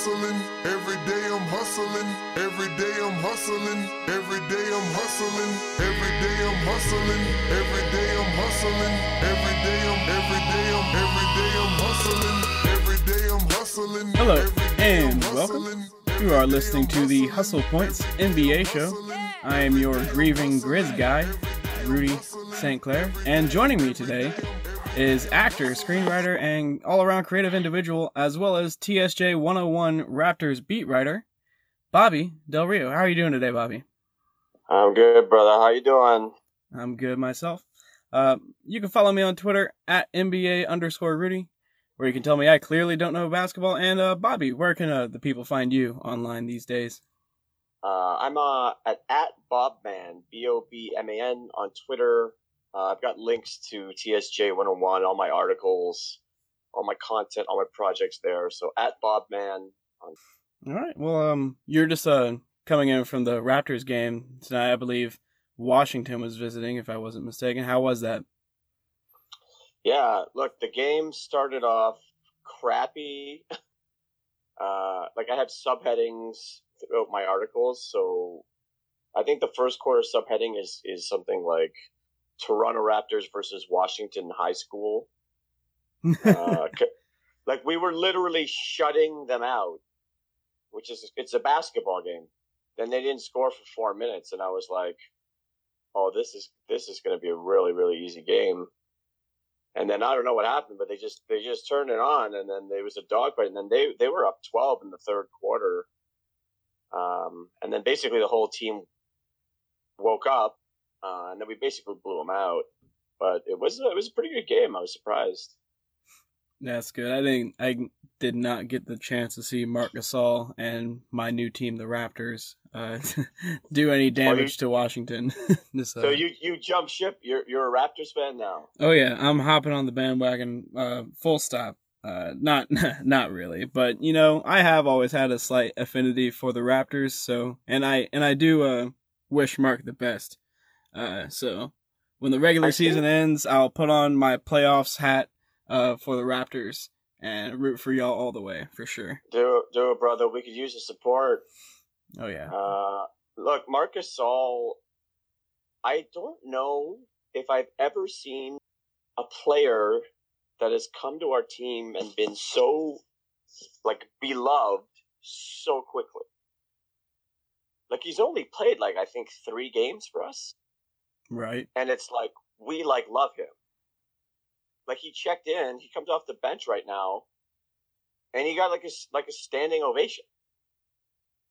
hustling. Every day I'm hustling. Every day I'm hustling. Every day I'm hustling. Every day I'm hustling. Every day I'm hustling. Every day I'm every day I'm every day I'm hustling. Every day I'm hustling. Hello, Every day I'm and welcome. You are listening to the Hustle Points NBA show. I am your grieving Grizz guy, Rudy St. Clair, and joining me today is actor, screenwriter, and all around creative individual, as well as TSJ 101 Raptors beat writer, Bobby Del Rio. How are you doing today, Bobby? I'm good, brother. How you doing? I'm good myself. Uh, you can follow me on Twitter at NBA underscore Rudy, where you can tell me I clearly don't know basketball. And uh, Bobby, where can uh, the people find you online these days? Uh, I'm uh, at at Bobman B O B M A N on Twitter. Uh, I've got links to TSJ 101, all my articles, all my content, all my projects there. So at Bobman. On, All right. Well, um, you're just uh coming in from the Raptors game tonight. I believe Washington was visiting, if I wasn't mistaken. How was that? yeah, look, the game started off crappy. uh, like I have subheadings throughout my articles, so I think the first quarter subheading is is something like Toronto Raptors versus Washington High School. uh, like we were literally shutting them out, which is it's a basketball game. Then they didn't score for four minutes, and I was like, "Oh, this is this is going to be a really really easy game." And then I don't know what happened, but they just they just turned it on, and then there was a dogfight, and then they they were up twelve in the third quarter, um, and then basically the whole team woke up, uh, and then we basically blew them out. But it was it was a pretty good game. I was surprised. That's good. I didn't. I did not get the chance to see Marc Gasol and my new team, the Raptors, uh, do any damage to Washington. This, uh, So you you jump ship. You're you're a Raptors fan now. Oh yeah, I'm hopping on the bandwagon. Uh, full stop. Uh, not not really, but you know, I have always had a slight affinity for the Raptors. So, and I and I do uh wish Marc the best. Uh, so when the regular season ends, I'll put on my playoffs hat uh for the Raptors and root for y'all all the way for sure. Do do it, brother. We could use the support. Oh yeah. Uh, look, Marc Gasol. I don't know if I've ever seen a player that has come to our team and been so like beloved so quickly. Like he's only played like I think three games for us, Right. and it's like we like love him. Like he checked in, he comes off the bench right now, and he got like a like a standing ovation.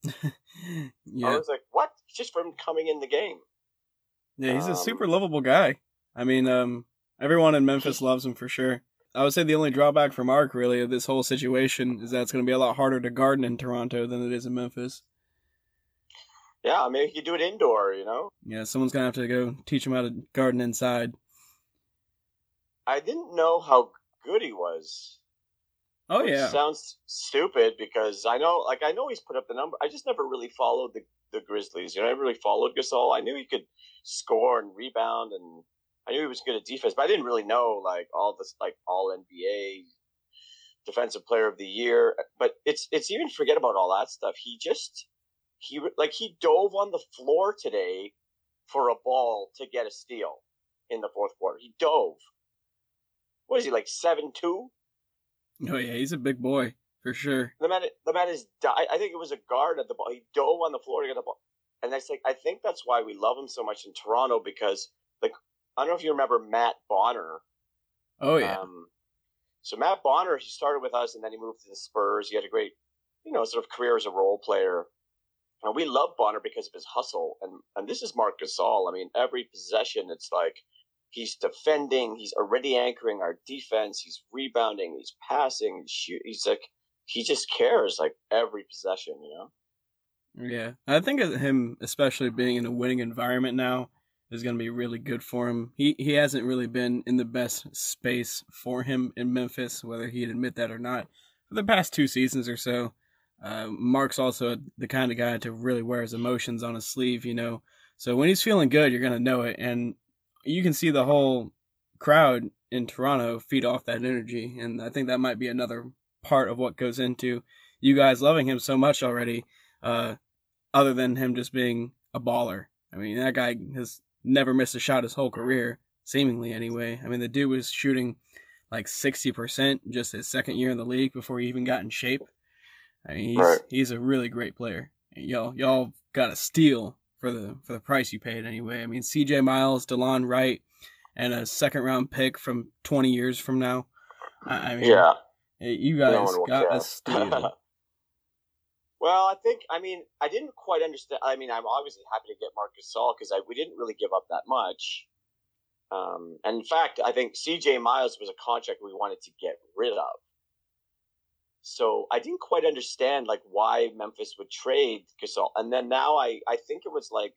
I was like, what? Just from coming in the game. Yeah, he's a Um, super lovable guy. I mean, um, everyone in Memphis loves him for sure. I would say the only drawback for Marc, really, of this whole situation is that it's going to be a lot harder to garden in Toronto than it is in Memphis. Yeah, I mean, you could do it indoor, you know? Yeah, someone's going to have to go teach him how to garden inside. I didn't know how good he was. Oh, yeah. Sounds stupid because I know, like, I know he's put up the number. I just never really followed the, the Grizzlies. You know, I never really followed Gasol. I knew he could score and rebound, and I knew he was good at defense, but I didn't really know, like, all this, like, all NBA defensive player of the year. But it's, it's even forget about all that stuff. He just, he, like, he dove on the floor today for a ball to get a steal in the fourth quarter. He dove. What is he, like, 7 2? Oh, yeah, he's a big boy, for sure. the man, the man is. di- I think it was a guard at the ball. He dove on the floor to get the ball, and that's like I think that's why we love him so much in Toronto because like I don't know if you remember Matt Bonner. Oh, yeah. Um, so Matt Bonner, he started with us, and then he moved to the Spurs. He had a great, you know, sort of career as a role player. And we love Bonner because of his hustle, and and this is Marc Gasol. I mean, every possession, it's like he's defending, he's already anchoring our defense, he's rebounding, he's passing, he's shoot. He's like he just cares like every possession, you know. Yeah, I think him, especially being in a winning environment now, is going to be really good for him. He he hasn't really been in the best space for him in Memphis, whether he'd admit that or not, for the past two seasons or so. Uh, Marc's also the kind of guy to really wear his emotions on his sleeve, you know. So when he's feeling good, you're to know it, and you can see the whole crowd in Toronto feed off that energy, and I think that might be another part of what goes into you guys loving him so much already. Uh, other than him just being a baller. I mean, that guy has never missed a shot his whole career, seemingly anyway. I mean, the dude was shooting like 60% just his second year in the league before he even got in shape. I mean, he's Right. he's a really great player. And y'all y'all got a steal for the for the price you paid anyway. I mean, C.J. Miles, Delon Wright, and a second round pick from 20 years from now. I, I mean, Yeah. hey, you guys one will got a steal. Well, I think I mean I didn't quite understand. I mean, I'm obviously happy to get Marc Gasol because we didn't really give up that much. Um, and in fact, I think C.J. Miles was a contract we wanted to get rid of. So I didn't quite understand like why Memphis would trade Gasol, and then now I I think it was like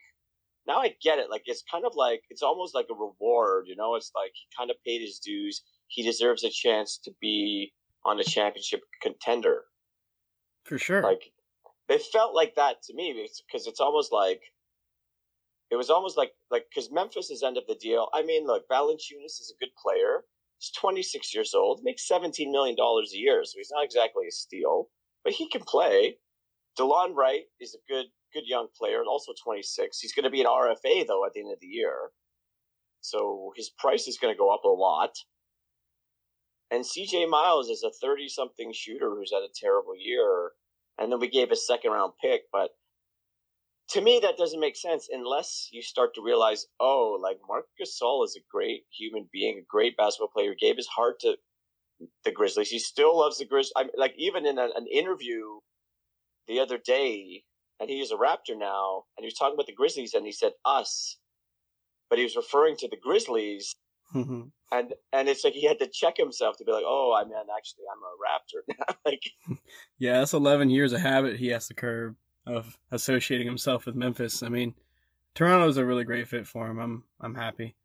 now I get it. Like it's kind of like it's almost like a reward, you know. It's like he kind of paid his dues. He deserves a chance to be on a championship contender For sure. like it felt like that to me because it's almost like it was almost like like because Memphis's end of the deal. I mean, look, Valanciunas is a good player. He's 26 years old, makes 17 million dollars a year, so he's not exactly a steal, but he can play. Delon Wright is a good good young player, also 26. He's going to be an RFA though at the end of the year, so his price is going to go up a lot. And CJ Miles is a 30 something shooter who's had a terrible year and then we gave a second round pick. But to me, that doesn't make sense unless you start to realize, oh, like Marc Gasol is a great human being, a great basketball player. He gave his heart to the Grizzlies. He still loves the Grizzlies. I mean, like even in a, an interview the other day, and he is a Raptor now, and he was talking about the Grizzlies, and he said us, but he was referring to the Grizzlies. Mhm. And and it's like he had to check himself to be like, oh, I mean, actually, I'm a Raptor. like, Yeah, that's 11 years of habit he has to curb of associating himself with Memphis. I mean, Toronto's a really great fit for him. I'm I'm happy.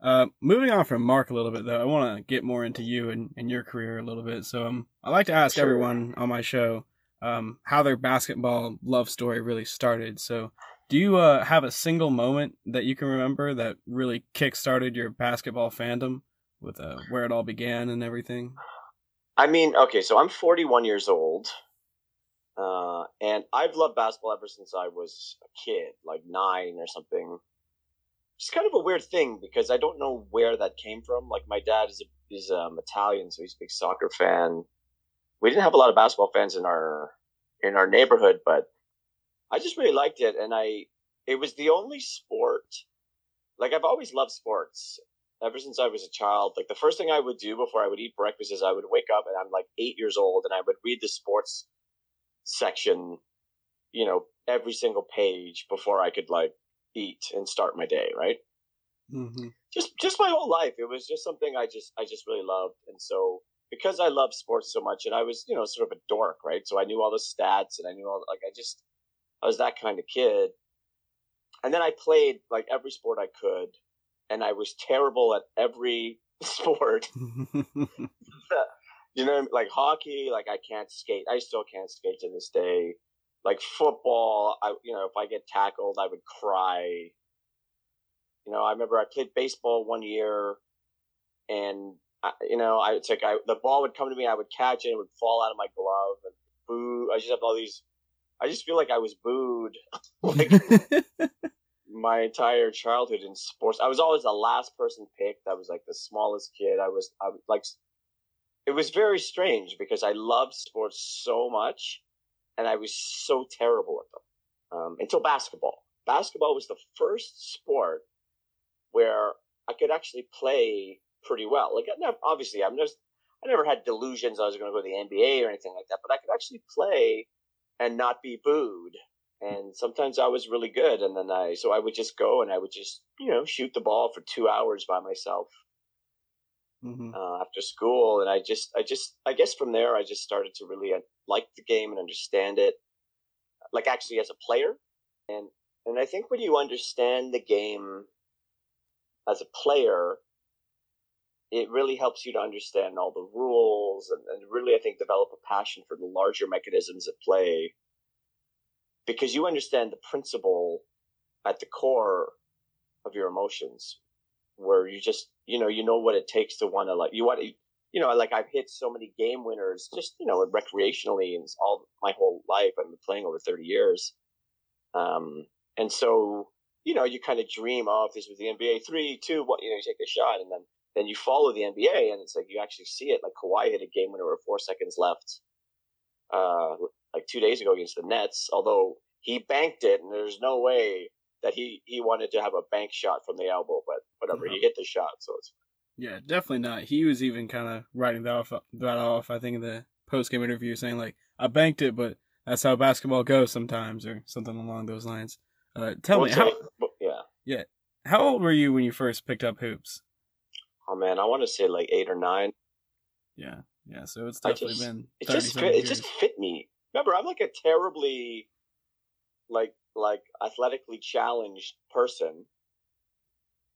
Uh, moving on from Marc a little bit though, I want to get more into you and, and your career a little bit. So um, I like to ask Sure. everyone on my show um, how their basketball love story really started. So do you uh, have a single moment that you can remember that really kick-started your basketball fandom with uh, where it all began and everything? I mean, okay, so I'm 41 years old, uh, and I've loved basketball ever since I was a kid, like nine or something. It's kind of a weird thing because I don't know where that came from. Like my dad is a, is um, Italian, so he's a big soccer fan. We didn't have a lot of basketball fans in our in our neighborhood, but I just really liked it, and I it was the only sport. Like I've always loved sports, ever since I was a child. Like the first thing I would do before I would eat breakfast is I would wake up and I'm like eight years old and I would read the sports section, you know, every single page before I could like eat and start my day, right? Mm-hmm. Just just my whole life. It was just something I just I just really loved. And so because I love sports so much and I was, you know, sort of a dork, right? So I knew all the stats and I knew all like I just I was that kind of kid. And then I played like every sport I could and I was terrible at every sport. You know, like hockey, like I can't skate. I still can't skate to this day. Like football, I you know, if I get tackled, I would cry. You know, I remember I played baseball one year, and I, you know, I it's like I the ball would come to me, I would catch it, it would fall out of my glove, and boo. I just have all these. I just feel like I was booed like my entire childhood in sports. I was always the last person picked. I was like the smallest kid. I was, I was like, it was very strange because I loved sports so much, and I was so terrible at them um, until basketball. Basketball was the first sport where I could actually play pretty well. Like, obviously, I'm just, I never had delusions I was going to go to the NBA or anything like that, but I could actually play and not be booed and sometimes I was really good, and then I so I would just go and I would just you know shoot the ball for two hours by myself hmm uh, after school, and I just I just I guess from there I just started to really uh, like the game and understand it, like actually as a player, and and I think when you understand the game as a player, it really helps you to understand all the rules and, and really I think develop a passion for the larger mechanisms at play. Because you understand the principle at the core of your emotions where you just you know you know what it takes to want to like you want to you know, like I've hit so many game winners, just you know, recreationally and all my whole life. I've been playing over thirty years, um, and so you know, you kind of dream, oh, if this was the NBA, three, two, what, you know, you take a shot, and then then you follow the NBA, and it's like you actually see it. Like Kawhi hit a game winner with four seconds left, uh, like two days ago against the Nets. Although he banked it, and there's no way that he he wanted to have a bank shot from the elbow, but whatever, he hit the shot, so it's yeah, definitely not. He was even kind of writing that off, that off. I think in the post game interview, saying like, "I banked it, but that's how basketball goes sometimes," or something along those lines. Uh, tell well, me, how, yeah, yeah, how old were you when you first picked up hoops? Oh man, I want to say like eight or nine. Yeah, yeah. So it's definitely just, been. It just fit, it just fit me. Remember, I'm like a terribly, like like athletically challenged person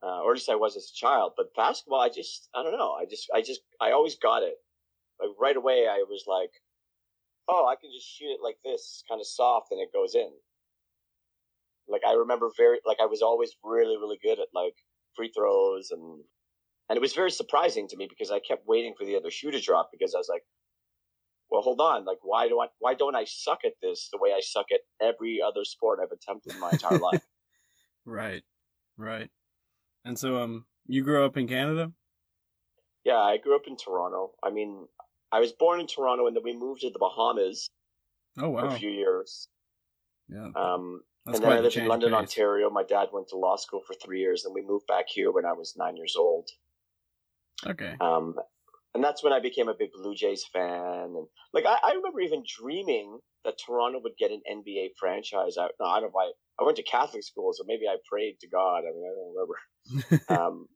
uh, or at least I was as a child. But basketball, I just, I don't know. I just, I just, I always got it. Like right away, I was like, oh, I can just shoot it like this, kind of soft, and it goes in. Like I remember very, like I was always really, really good at like free throws, and and it was very surprising to me because I kept waiting for the other shoe to drop because I was like, well, hold on, like why do I, why don't I suck at this the way I suck at every other sport I've attempted in my entire life? Right, right. And so, um, you grew up in Canada? Yeah, I grew up in Toronto. I mean, I was born in Toronto, and then we moved to the Bahamas. Oh wow! For a few years. Yeah. Um, and then I lived in London, Ontario. My dad went to law school for three years, and we moved back here when I was nine years old. Okay. Um, and that's when I became a big Blue Jays fan, and like I, I remember even dreaming that Toronto would get an NBA franchise. I, no, I don't know why. I went to Catholic school, so maybe I prayed to God. I mean, I don't remember. um,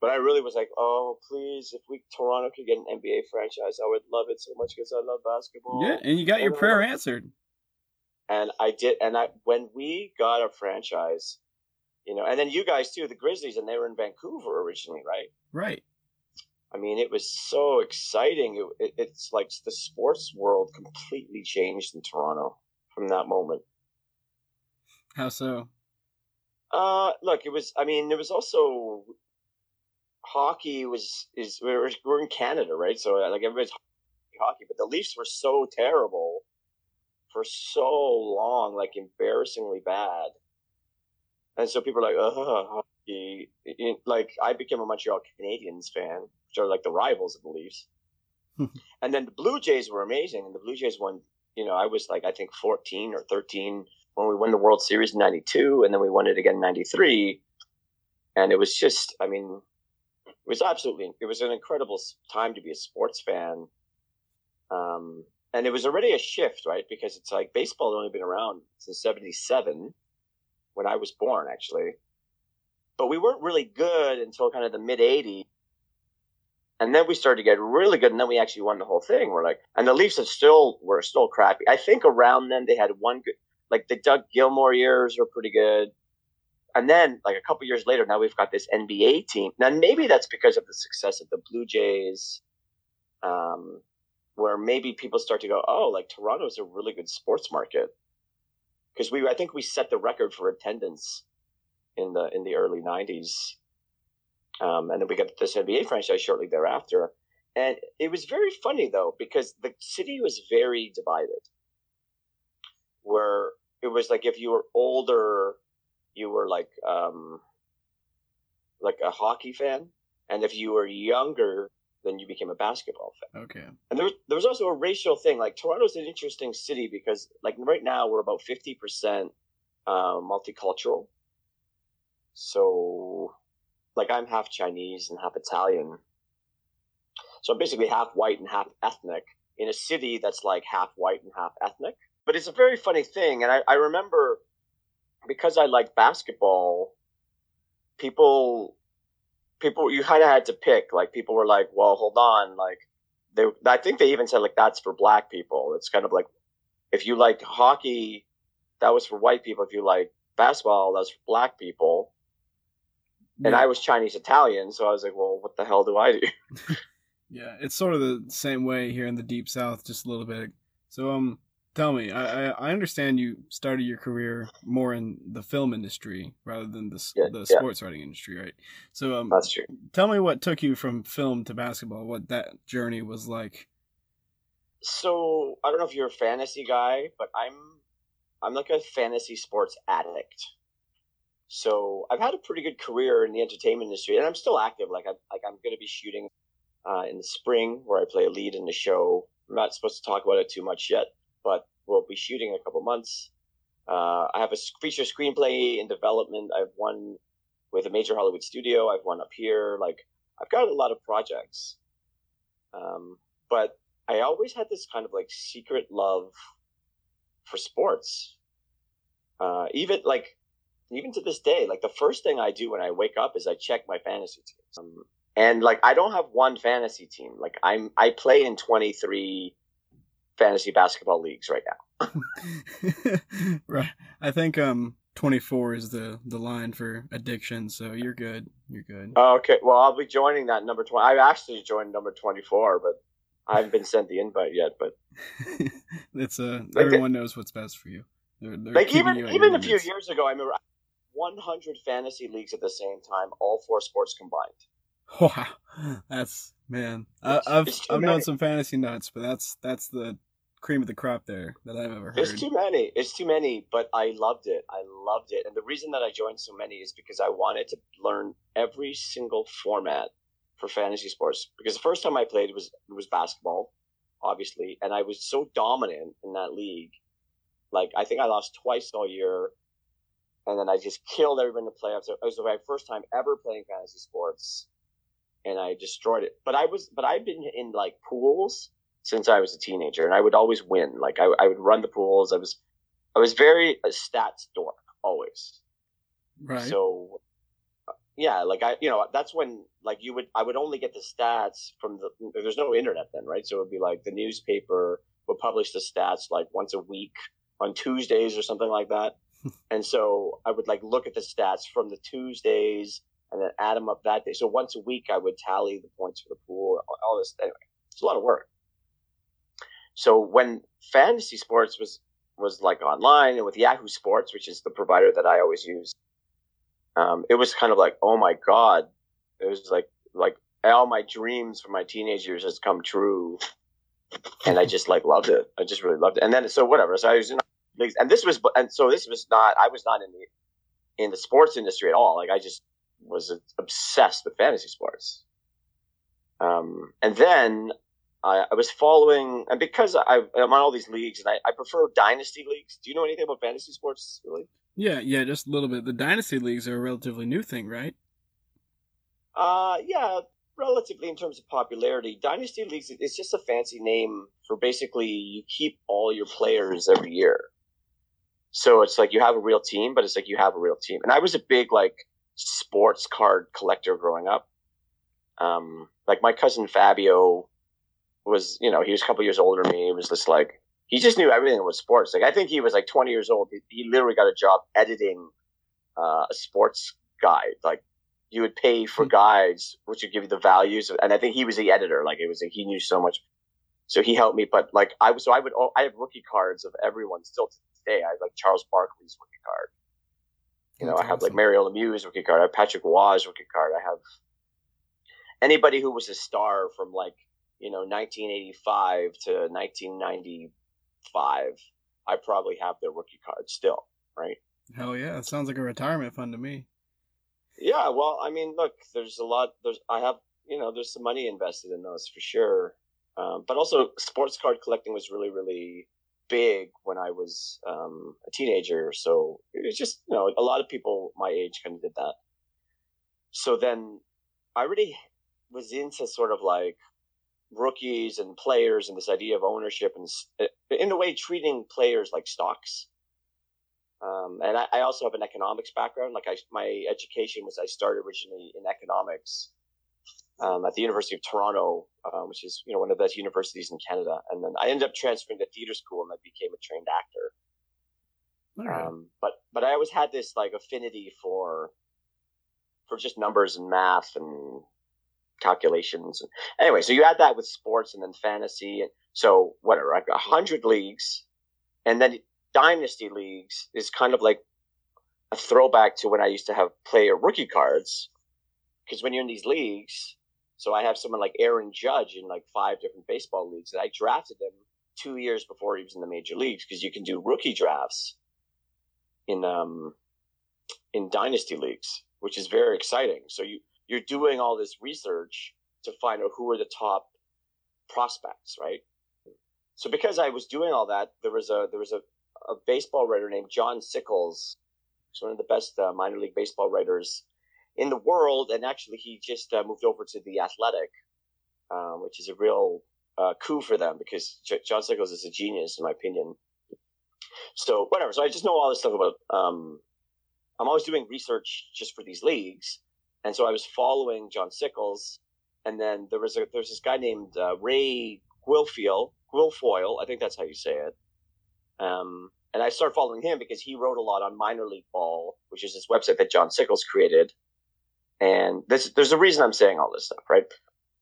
but I really was like, oh, please, if we Toronto could get an NBA franchise, I would love it so much because I love basketball. Yeah, and you got and your prayer answered. And I did, and I when we got a franchise, you know, and then you guys too, the Grizzlies, and they were in Vancouver originally, right? Right. I mean, it was so exciting. It, it, it's like the sports world completely changed in Toronto from that moment. How so? Uh, look, it was. I mean, it was also hockey was is we're, we're in Canada, right? So like everybody's hockey, but the Leafs were so terrible for so long, like embarrassingly bad, and so people are like, oh, hockey. Like I became a Montreal Canadiens fan, which are like the rivals of the Leafs. and then the Blue Jays were amazing, and the Blue Jays won. You know, I was like I think fourteen or thirteen when we won the World Series in 92 and then we won it again in 93. And it was just, I mean, it was absolutely, it was an incredible time to be a sports fan. Um, and it was already a shift, right? Because it's like baseball had only been around since 77 when I was born, actually. But we weren't really good until kind of the mid 80s. And then we started to get really good, and then we actually won the whole thing. We're like, and the Leafs are still were still crappy. I think around then they had one good like the Doug Gilmour years were pretty good. And then, like a couple years later, now we've got this NBA team. Now, maybe that's because of the success of the Blue Jays, um, where maybe people start to go, oh, like Toronto's a really good sports market. Because we, I think we set the record for attendance in the in the early '90s, um, and then we got this NBA franchise shortly thereafter. And it was very funny though because the city was very divided where it was like if you were older, you were like um, like a hockey fan, and if you were younger, then you became a basketball fan. Okay. And there, there was also a racial thing. Like Toronto's an interesting city because, like, right now we're about fifty percent uh, multicultural. So, like, I'm half Chinese and half Italian. So I'm basically half white and half ethnic in a city that's like half white and half ethnic but it's a very funny thing. And I, I remember because I like basketball, people, people, you kind of had to pick. Like people were like, well, hold on. Like they, I think they even said like, that's for black people. It's kind of like, if you like hockey, that was for white people. If you like basketball, that's for black people. Yeah. And I was Chinese Italian, so I was like, well, what the hell do I do? yeah, it's sort of the same way here in the deep south, just a little bit. So, um, tell me, I, I understand you started your career more in the film industry rather than the Yeah, the yeah. sports writing industry, right? So um, That's true. tell me what took you from film to basketball. What that journey was like. So I don't know if you're a fantasy guy, but I'm I'm like a fantasy sports addict. So I've had a pretty good career in the entertainment industry, and I'm still active. Like I like I'm going to be shooting uh, in the spring, where I play a lead in the show. I'm not supposed to talk about it too much yet, but we'll be shooting in a couple months. Uh, I have a feature screenplay in development. I've won with a major Hollywood studio. I've won up here. Like I've got a lot of projects, um, but I always had this kind of like secret love for sports. Uh, even like, even to this day, like the first thing I do when I wake up is I check my fantasy teams. Um, and like, I don't have one fantasy team. Like I'm, I play in 23 fantasy basketball leagues right now. right. I think um 24 is the the line for addiction, so you're good. You're good. Okay. Well, I'll be joining that number 20. I actually joined number 24, but I haven't been sent the invite yet, but it's uh Like, everyone knows what's best for you. They're, they're like even even a few years ago, I remember 100 fantasy leagues at the same time, all four sports combined. Wow, that's man. I, It's- I've it's I've known some fantasy nuts, but that's that's the cream of the crop there that I've ever heard. It's too many. It's too many, but I loved it. I loved it. And the reason that I joined so many is because I wanted to learn every single format for fantasy sports. Because the first time I played was was basketball, obviously, and I was so dominant in that league. Like I think I lost twice all year, and then I just killed everyone in the playoffs. It was my first time ever playing fantasy sports, and I destroyed it. But I was, but I've been in like pools since I was a teenager, and I would always win. Like I, I would run the pools. I was, I was very a stats dork always. right. So, yeah, like I, you know, that's when like you would, I would only get the stats from the. There's no internet then, right? So it would be like the newspaper would publish the stats like once a week on Tuesdays or something like that. And so I would like look at the stats from the Tuesdays and then add them up that day. So once a week, I would tally the points for the pool. All this anyway, it's a lot of work. So when fantasy sports was was like online and with Yahoo Sports, which is the provider that I always use, um, it was kind of like, oh my god, it was like like all my dreams from my teenage years has come true, and I just like loved it. I just really loved it. And then so whatever. So I was in and this was and so this was not. I was not in the in the sports industry at all. Like I just was obsessed with fantasy sports. Um, and then I, I was following, and because I, I'm on all these leagues, and I, I prefer dynasty leagues. Do you know anything about fantasy sports, really? yeah, yeah, just a little bit. The dynasty leagues are a relatively new thing, right? Uh, yeah, relatively in terms of popularity. Dynasty leagues, it's just a fancy name for basically you keep all your players every year. So it's like you have a real team, but it's like you have a real team. And I was a big like sports card collector growing up. Um, like my cousin Fabio was, you know, he was a couple years older than me. He was just like, he just knew everything about sports. Like I think he was like 20 years old. He, he literally got a job editing uh, a sports guide. Like you would pay for guides, which would give you the values. And I think he was the editor. Like it was, like, he knew so much. So he helped me. But like I was, so I would, I have rookie cards of everyone still to day. I have like Charles Barkley's rookie card. You know, That's I have like awesome. Mario Lemieux's rookie card. I have Patrick Roy's rookie card. I have anybody who was a star from like you know 1985 to 1995. I probably have their rookie card still, right? Hell yeah, it sounds like a retirement fund to me. Yeah, well, I mean, look, there's a lot. There's I have you know there's some money invested in those for sure, um, but also sports card collecting was really really big when I was um, a teenager. So it was just you know a lot of people my age kind of did that. So then I really was into sort of like rookies and players and this idea of ownership and in a way treating players like stocks. Um, and I, I also have an economics background. Like I, my education was, I started originally in economics um, at the University of Toronto, uh, which is you know one of the best universities in Canada. And then I ended up transferring to theater school, and I became a trained actor. Right. Um, but but I always had this like affinity for for just numbers and math and calculations. Anyway, so you add that with sports and then fantasy, and so whatever. I've got a hundred leagues. And then dynasty leagues is kind of like a throwback to when I used to have player rookie cards. Because when you're in these leagues, so I have someone like Aaron Judge in like five different baseball leagues, and I drafted him two years before he was in the major leagues because you can do rookie drafts in um in dynasty leagues, which is very exciting. So you you're doing all this research to find out who are the top prospects, right? So because I was doing all that, there was a there was a, a baseball writer named John Sickles. He's one of the best uh, minor league baseball writers in the world, and actually he just uh, moved over to the Athletic, um, which is a real uh, coup for them because J- John Sickles is a genius in my opinion. So whatever. So I just know all this stuff about. Um, I'm always doing research just for these leagues, and so I was following John Sickles, and then there was a there's this guy named uh, Ray Guilfoyle, Guilfoyle, I think that's how you say it. Um, and I started following him because he wrote a lot on minor league ball, which is this website that John Sickles created. And this, there's a reason I'm saying all this stuff, right?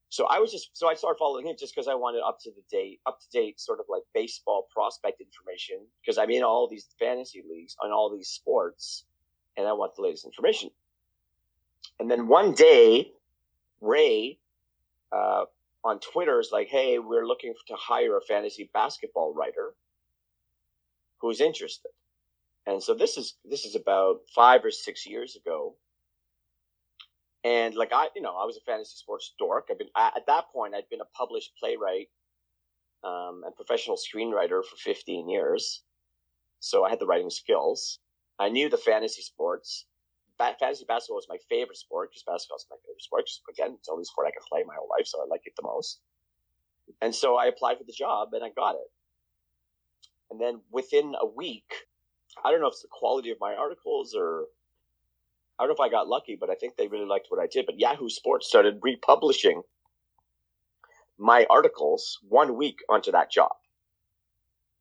So I was just, so I started following him just because I wanted up to the date, up to date sort of like baseball prospect information because I'm in all these fantasy leagues on all these sports and I want the latest information. And then one day, Ray, uh, on Twitter is like, "Hey, we're looking to hire a fantasy basketball writer who's interested." And so this is this is about five or six years ago. And like I, you know, I was a fantasy sports dork. I've been I, at that point. I'd been a published playwright um, and professional screenwriter for 15 years, so I had the writing skills. I knew the fantasy sports. Ba- fantasy basketball was my favorite sport because basketball is my favorite sport. Just, again, it's the only sport I can play my whole life, so I like it the most. And so I applied for the job and I got it. And then within a week, I don't know if it's the quality of my articles or I don't know if I got lucky, but I think they really liked what I did. But Yahoo Sports started republishing my articles one week onto that job.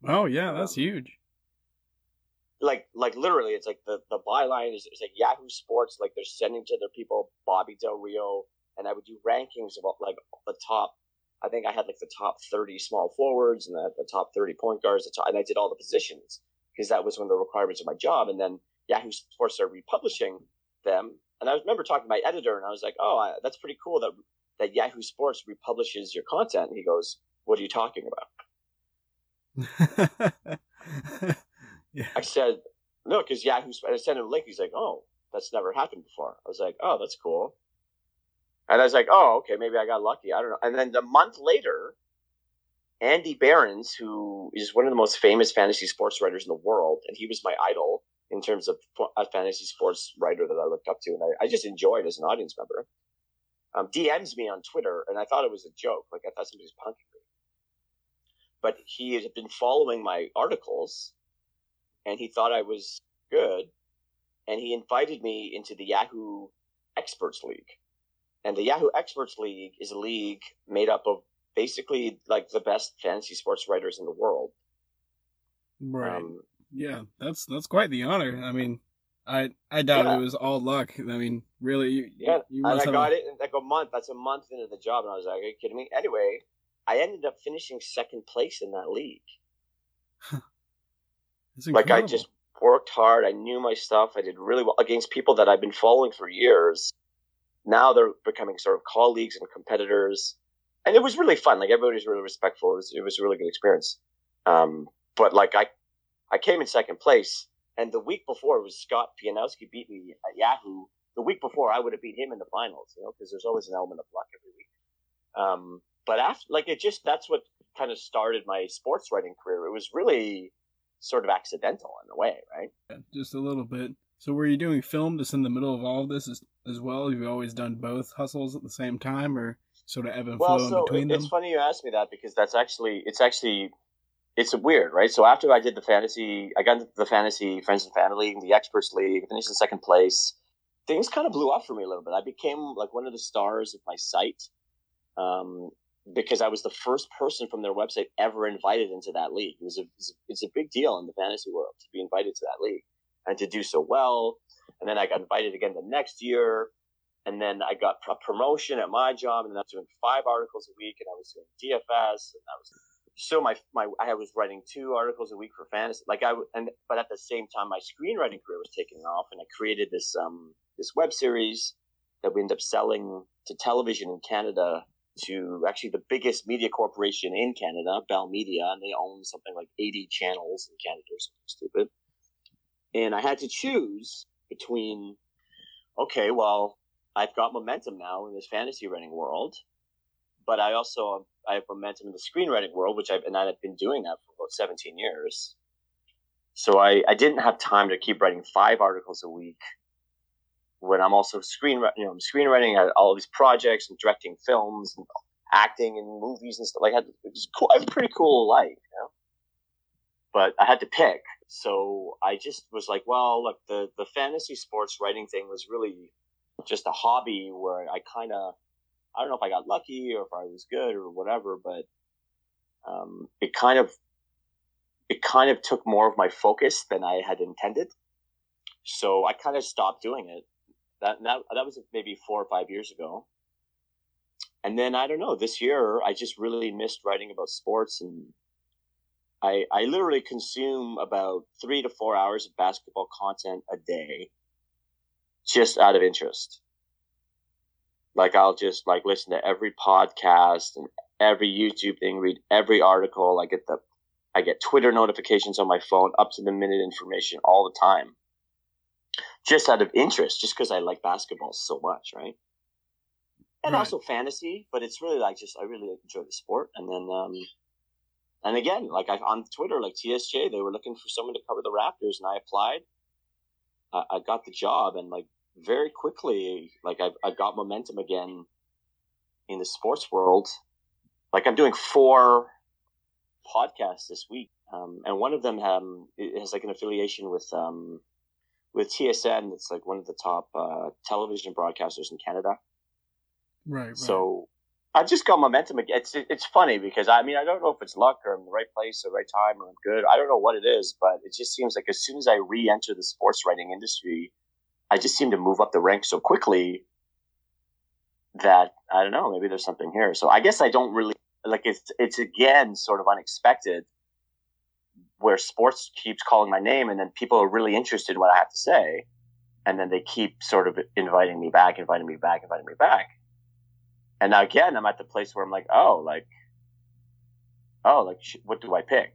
Oh yeah, that's huge. Like, like literally, it's like the the byline is it's like Yahoo Sports, like they're sending to their people Bobby Del Rio, and I would do rankings of like the top. I think I had like the top thirty small forwards and the, the top thirty point guards, the top, and I did all the positions because that was one of the requirements of my job. And then Yahoo Sports started republishing them, and I remember talking to my editor, and I was like, "Oh, I, that's pretty cool that that Yahoo Sports republishes your content." And he goes, "What are you talking about?" yeah. I said, "No, because Yahoo." I sent him a link. He's like, "Oh, that's never happened before." I was like, "Oh, that's cool." And I was like, "Oh, okay, maybe I got lucky. I don't know." And then a month later, Andy Behrens, who is one of the most famous fantasy sports writers in the world, and he was my idol in terms of a fantasy sports writer that I looked up to, and I, I just enjoyed as an audience member. Um, DMs me on Twitter, and I thought it was a joke. Like I thought somebody was punking me. But he had been following my articles, and he thought I was good, and he invited me into the Yahoo Experts League. And the Yahoo Experts League is a league made up of basically like the best fantasy sports writers in the world. Right. Um, yeah, that's that's quite the honor. I mean, I I doubt Yeah. it was all luck. I mean, really, you, Yeah, you and I got a, it in like a month. That's a month into the job, and I was like, "Are you kidding me?" Anyway, I ended up finishing second place in that league. Like I just worked hard. I knew my stuff. I did really well against people that I've been following for years. Now they're becoming sort of colleagues and competitors, and it was really fun. Like everybody was really respectful. It was, it was a really good experience. Um, but like I, I came in second place, and the week before it was Scott Pianowski beat me at Yahoo. The week before I would have beat him in the finals, you know, because there's always an element of luck every week. Um, but after, like, it just that's what kind of started my sports writing career. It was really sort of accidental in a way, right? Yeah, just a little bit. So, were you doing film just in the middle of all of this as, as well? Have you always done both hustles at the same time, or sort of ebb and Well, flow so in between it's them? It's funny you asked me that because that's actually it's actually it's weird, right? So after I did the fantasy, I got into the fantasy friends and family league, the experts league, finished in second place. Things kind of blew up for me a little bit. I became like one of the stars of my site um, because I was the first person from their website ever invited into that league. It was a it's a, big deal in the fantasy world to be invited to that league and to do so well. And then I got invited again the next year. And then I got a promotion at my job, and I was doing five articles a week, and I was doing DFS, and I was so my my I was writing two articles a week for fantasy. Like I and but at the same time, my screenwriting career was taking off, and I created this um this web series that we ended up selling to television in Canada to actually the biggest media corporation in Canada, Bell Media, and they own something like 80 channels in Canada or something stupid. And I had to choose between, okay, well, I've got momentum now in this fantasy writing world, but I also I have momentum in the screenwriting world, which I've and I've been doing that for about 17 years. So I, I didn't have time to keep writing five articles a week when I'm also screen you know I'm screenwriting at all these projects and directing films and acting in movies and stuff like that. It's cool. I have a pretty cool life, you know. But I had to pick, so I just was like, well, look, the the fantasy sports writing thing was really just a hobby where I kind of I don't know if I got lucky or if I was good or whatever, but um, it kind of it kind of took more of my focus than I had intended. So I kind of stopped doing it. That that that was maybe four or five years ago. And then I don't know. This year, I just really missed writing about sports, and I I literally consume about three to four hours of basketball content a day, just out of interest. Like I'll just like listen to every podcast and every YouTube thing, read every article. I get the I get Twitter notifications on my phone, up to the minute information all the time. Just out of interest, just because I like basketball so much, right? And right. also fantasy, but it's really like just I really enjoy the sport. And then um and again, like I on Twitter, like TSJ, they were looking for someone to cover the Raptors, and I applied. I got the job, and like very quickly, like I've, I've got momentum again in the sports world. Like I'm doing four podcasts this week, um, and one of them um, has like an affiliation with um, with TSN. It's like one of the top uh, television broadcasters in Canada. Right. right. So I just got momentum again. It's it's funny because I mean I don't know if it's luck or I'm in the right place, the right time, or I'm good. I don't know what it is, but it just seems like as soon as I re-enter the sports writing industry, I just seem to move up the ranks so quickly that I don't know. Maybe there's something here. So I guess I don't really like it's. It's again sort of unexpected where sports keeps calling my name, and then people are really interested in what I have to say, and then they keep sort of inviting me back, inviting me back, inviting me back. And now again, I'm at the place where I'm like, oh, like, oh, like, what do I pick?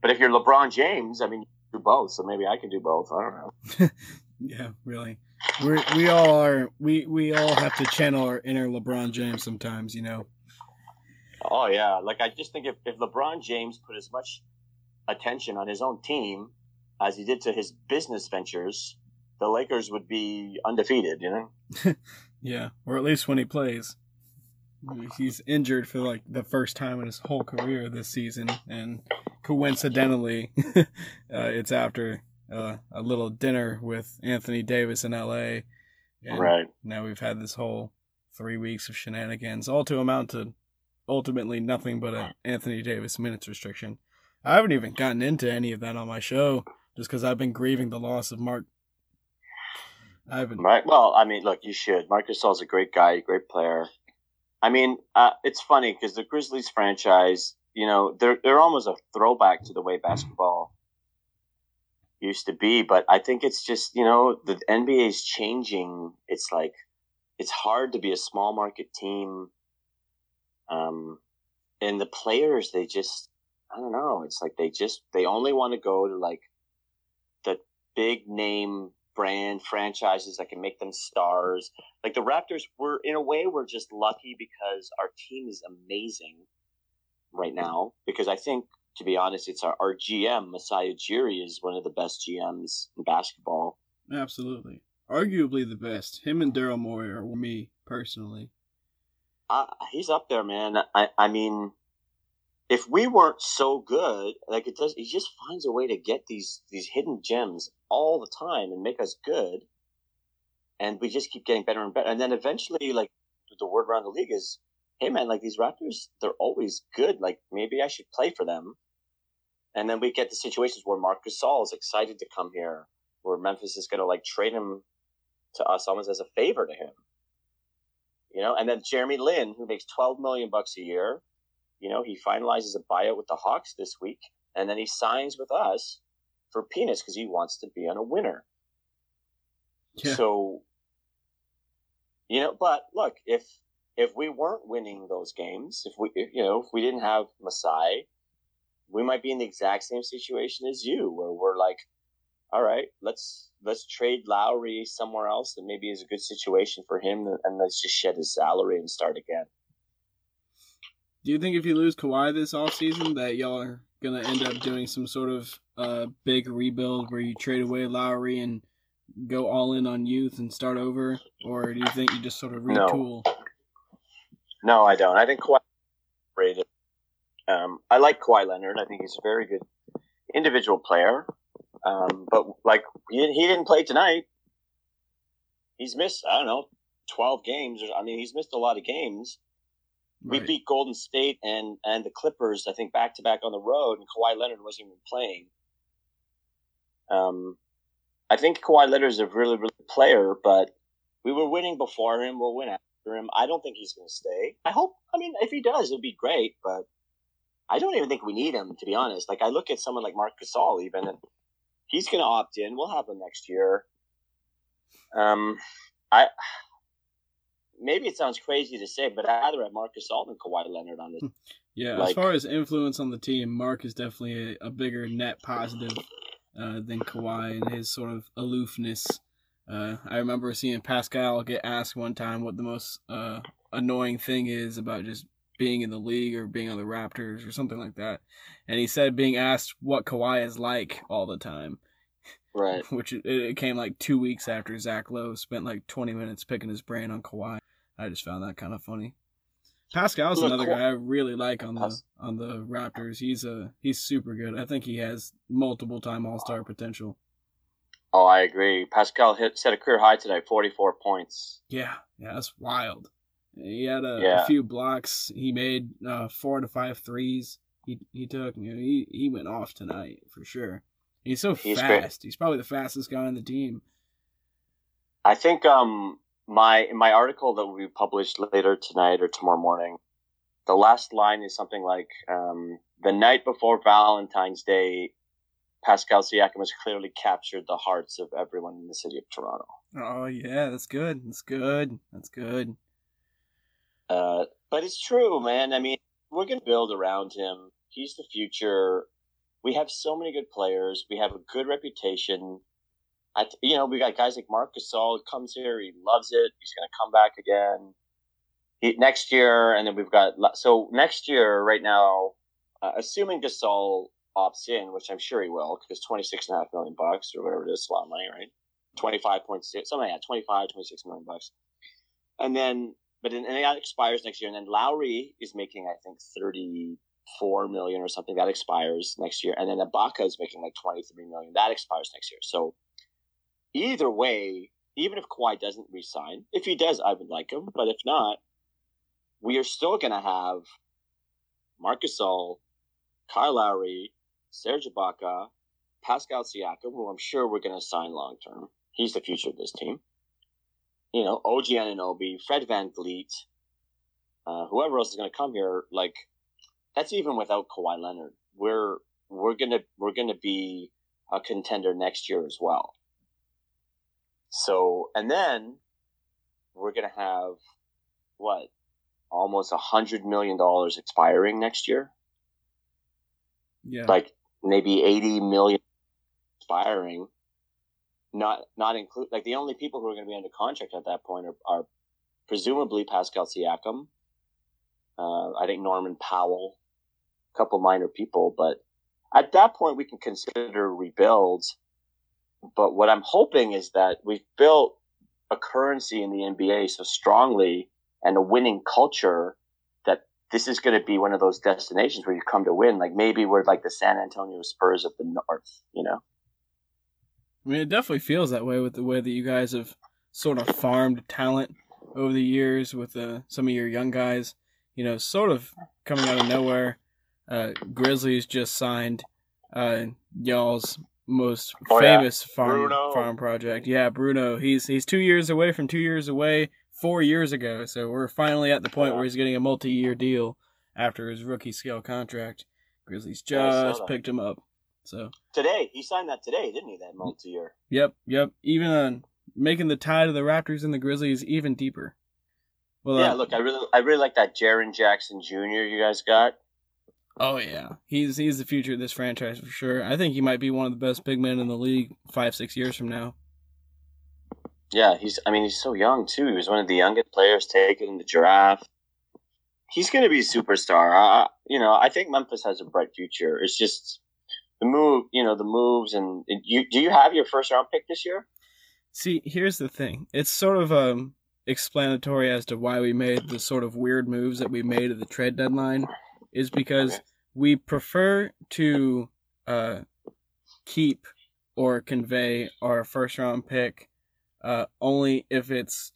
But if you're LeBron James, I mean, do both, so maybe I can do both. I don't know. Yeah, really. We we all are. We we all have to channel our inner LeBron James sometimes, you know. Oh yeah, like I just think if if LeBron James put as much attention on his own team as he did to his business ventures, the Lakers would be undefeated. You know. yeah, or at least when he plays. He's injured for like the first time in his whole career this season, and coincidentally, uh, it's after uh, a little dinner with Anthony Davis in L.A. And right now we've had this whole three weeks of shenanigans, all to amount to ultimately nothing but an Anthony Davis minutes restriction. I haven't even gotten into any of that on my show just because I've been grieving the loss of Marc. I haven't. Right. Well, I mean, look, you should. Marc Gasol's a great guy, great player. I mean, uh, it's funny because the Grizzlies franchise, you know, they're they're almost a throwback to the way basketball used to be. But I think it's just, you know, the NBA is changing. It's like, it's hard to be a small market team. Um, and the players, they just, I don't know. It's like they just, they only want to go to like the big name brand franchises that can make them stars. Like the Raptors were, in a way, we're just lucky because our team is amazing right now. Because I think to be honest, it's our, our GM, Masai Ujiri, is one of the best GMs in basketball. Absolutely. Arguably the best. Him and Daryl Morey are me, personally. Uh, he's up there, man. I, I mean, if we weren't so good, like it does, he just finds a way to get these these hidden gems all the time and make us good. And we just keep getting better and better. And then eventually, like the word around the league is, hey man, like these Raptors, they're always good. Like maybe I should play for them. And then we get the situations where Marc Gasol is excited to come here, where Memphis is going to like trade him to us almost as a favor to him. You know, and then Jeremy Lin, who makes 12 million bucks a year, you know, he finalizes a buyout with the Hawks this week, and then he signs with us for peanuts because he wants to be on a winner. Yeah. So, you know, but look, if if we weren't winning those games, if we, if, you know, if we didn't have Masai, we might be in the exact same situation as you, where we're like, all right, let's let's trade Lowry somewhere else that maybe is a good situation for him, and let's just shed his salary and start again. Do you think if you lose Kawhi this offseason that y'all are gonna end up doing some sort of uh, big rebuild where you trade away Lowry and go all in on youth and start over, or do you think you just sort of No. No, I don't. I think Kawhi rated. Um, I like Kawhi Leonard. I think he's a very good individual player. Um, but like he, he didn't play tonight. He's missed I don't know twelve games. I mean, he's missed a lot of games. We beat Golden State and and the Clippers. I think back to back on the road, and Kawhi Leonard wasn't even playing. Um, I think Kawhi Leonard is a really really good player, but we were winning before him. We'll win after him. I don't think he's going to stay. I hope. I mean, if he does, it'd be great. But I don't even think we need him to be honest. Like I look at someone like Marc Gasol, even, and he's going to opt in. We'll have him next year. Um, I maybe it sounds crazy to say, but I'd rather have Marc Gasol than Kawhi Leonard on this. Yeah, as far as influence on the team, Marc is definitely a, a bigger net positive uh, than Kawhi and his sort of aloofness. Uh, I remember seeing Pascal get asked one time what the most uh, annoying thing is about just being in the league or being on the Raptors or something like that, and he said being asked what Kawhi is like all the time, Right. which it, it came like two weeks after Zach Lowe spent like twenty minutes picking his brain on Kawhi. I just found that kind of funny. Pascal's Look, another guy I really like on the on the Raptors. He's a he's super good. I think he has multiple time All Star potential. Oh, I agree. Pascal hit set a career high today, forty-four points. Yeah, yeah, that's wild. He had a, Yeah. a few blocks. He made uh, four to five threes. He he took. You know, he he went off tonight for sure. He's so He's great. fast. He's probably the fastest guy on the team. I think um my my article that will be published later tonight or tomorrow morning, the last line is something like um, the night before Valentine's Day, Pascal Siakam has clearly captured the hearts of everyone in the city of Toronto. Oh yeah, that's good. That's good. That's good. Uh, but it's true, man. I mean, we're going to build around him. He's the future. We have so many good players. We have a good reputation. I, you know, we got guys like Marc Gasol comes here. He loves it. He's going to come back again. He, next year, and then we've got so next year. Right now, uh, assuming Gasol opts in, which I'm sure he will, because twenty six and a half million bucks or whatever it is, a lot of money, right? Twenty five point six, something like that, 25, 26 million bucks, and then but then and that expires next year, and then Lowry is making I think thirty four million or something that expires next year, and then Ibaka is making like twenty three million that expires next year. So either way, even if Kawhi doesn't resign, if he does, I would like him, but if not, we are still going to have Marc Gasol, Kyle Lowry, Serge Ibaka, Pascal Siakam, who I'm sure we're going to sign long term. He's the future of this team. You know, OG Anunoby, Fred VanVleet, uh, whoever else is going to come here. Like that's even without Kawhi Leonard. We're we're gonna we're gonna be a contender next year as well. So and then we're gonna have what almost a hundred million dollars expiring next year. Yeah. Like maybe eighty million expiring. Not not include like the only people who are going to be under contract at that point are, are presumably Pascal Siakam. Uh, I think Norman Powell, a couple minor people, but at that point we can consider rebuilds. But what I'm hoping is that we've built a currency in the NBA so strongly and a winning culture that this is going to be one of those destinations where you come to win. Like maybe we're like the San Antonio Spurs of the North, you know? I mean, it definitely feels that way with the way that you guys have sort of farmed talent over the years with uh, some of your young guys. You know, sort of coming out of nowhere. Uh, Grizzlies just signed uh, y'all's most Oh, yeah. famous farm Bruno. farm project. Yeah, Bruno. He's he's two years away from two years away four years ago. So we're finally at the point Yeah. where he's getting a multi-year deal. after his rookie scale contract. Grizzlies Yeah, just picked him up. So Today he signed that today, didn't he? That multi-year. Yep, yep. Even uh, making the tie to the Raptors and the Grizzlies even deeper. Well, yeah, uh, look, I really, I really like that Jaren Jackson Jr. you guys got. oh yeah, he's he's the future of this franchise for sure. I think he might be one of the best big men in the league five six years from now. Yeah, he's. I mean, he's so young too. He was one of the youngest players taken in the draft. He's going to be a superstar. I, you know, I think Memphis has a bright future. It's just the move. You know, the moves and you. Do you have your first round pick this year? See, here's the thing. It's sort of um explanatory as to why we made the sort of weird moves that we made at the trade deadline is because Okay. we prefer to uh keep or convey our first round pick uh only if it's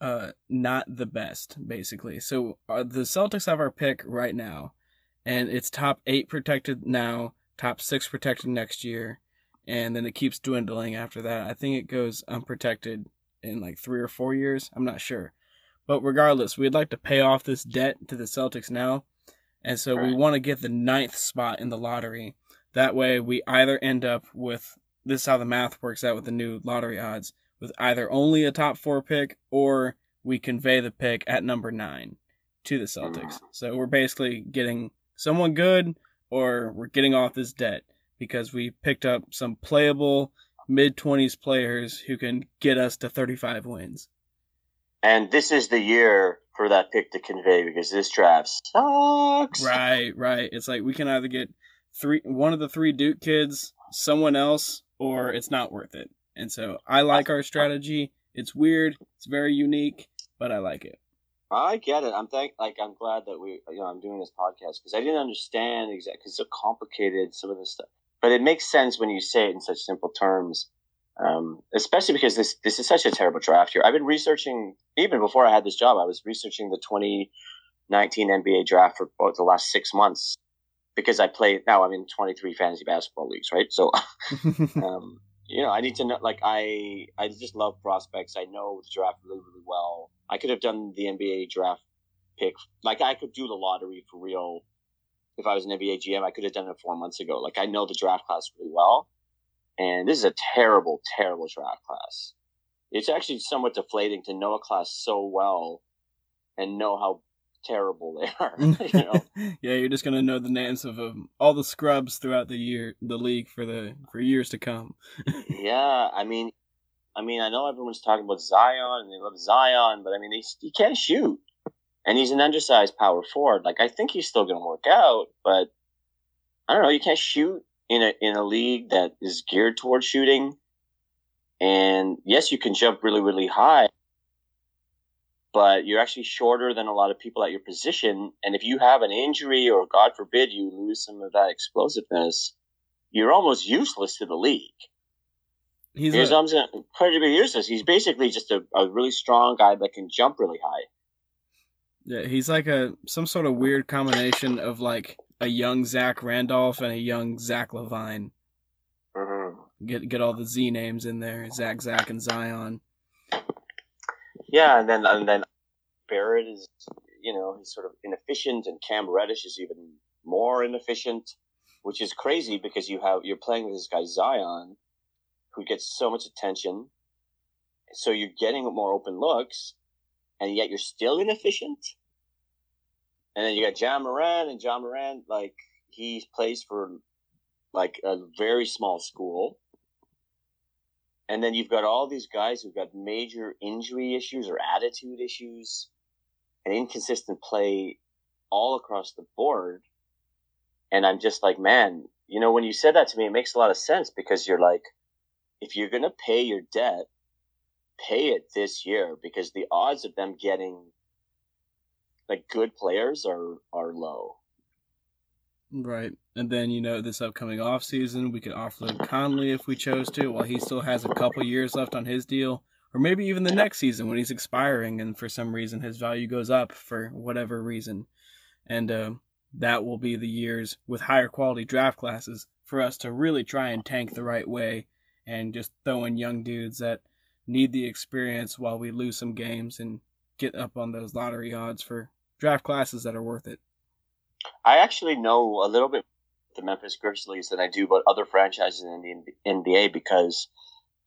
uh not the best basically. So uh, the Celtics have our pick right now and it's top 8 protected now, top 6 protected next year and then it keeps dwindling after that. I think it goes unprotected in like three or four years. I'm not sure. But regardless, we'd like to pay off this debt to the Celtics now. And so we want to get the ninth spot in the lottery. That way we either end up with this is how the math works out with the new lottery odds, with either only a top four pick or we convey the pick at number nine to the Celtics. Mm. So we're basically getting someone good or we're getting off this debt because we picked up some playable mid 20s players who can get us to 35 wins. And this is the year for that pick to convey because this draft sucks. Right, right. It's like we can either get three one of the three Duke kids, someone else, or it's not worth it. And so I like our strategy. It's weird, it's very unique, but I like it. I get it. I'm thank like I'm glad that we you know I'm doing this podcast because I didn't understand exactly because it's so complicated some of this stuff, but it makes sense when you say it in such simple terms. Um, especially because this this is such a terrible draft year. I've been researching even before I had this job. I was researching the 2019 NBA draft for about the last six months because I play now. I'm in 23 fantasy basketball leagues, right? So um, you know, I need to know. Like, I I just love prospects. I know the draft really, really well. I could have done the NBA draft pick. Like, I could do the lottery for real. If I was an NBA GM, I could have done it four months ago. Like, I know the draft class really well, and this is a terrible, terrible draft class. It's actually somewhat deflating to know a class so well and know how terrible they are. you know. yeah, you're just gonna know the names of um, all the scrubs throughout the year, the league for the for years to come. yeah, I mean, I mean, I know everyone's talking about Zion and they love Zion, but I mean, he, he can't shoot, and he's an undersized power forward. Like, I think he's still to work out, but I don't know. You can't shoot in a in a league that is geared towards shooting. And yes, you can jump really, really high, but you're actually shorter than a lot of people at your position. And if you have an injury or God forbid you lose some of that explosiveness, you're almost useless to the league. He's a, almost incredibly useless. He's basically just a, a really strong guy that can jump really high. yeah, he's like a some sort of weird combination of like a young Zach Randolph and a young Zach LaVine. Mm-hmm. Get get all the Z names in there, Zach, Zach, and Zion. Yeah, and then and then Barrett is, you know, he's sort of inefficient, and Cam Reddish is even more inefficient, which is crazy because you have you're playing with this guy Zion, who gets so much attention, so you're getting more open looks, and yet you're still inefficient. And then you got Ja Morant, and Ja Morant, like he plays for like a very small school. And then you've got all these guys who've got major injury issues or attitude issues and inconsistent play all across the board. And I'm just like, man, you know, when you said that to me, it makes a lot of sense because you're like, if you're going to pay your debt, pay it this year because the odds of them getting like good players are, are low. Right. And then, you know, this upcoming off season, we could offload Conley if we chose to, while he still has a couple years left on his deal. Or maybe even the next season when he's expiring and for some reason his value goes up for whatever reason. And uh, that will be the years with higher quality draft classes for us to really try and tank the right way and just throw in young dudes that need the experience while we lose some games and get up on those lottery odds for draft classes that are worth it. I actually know a little bit the Memphis Grizzlies than I do about other franchises in the NBA because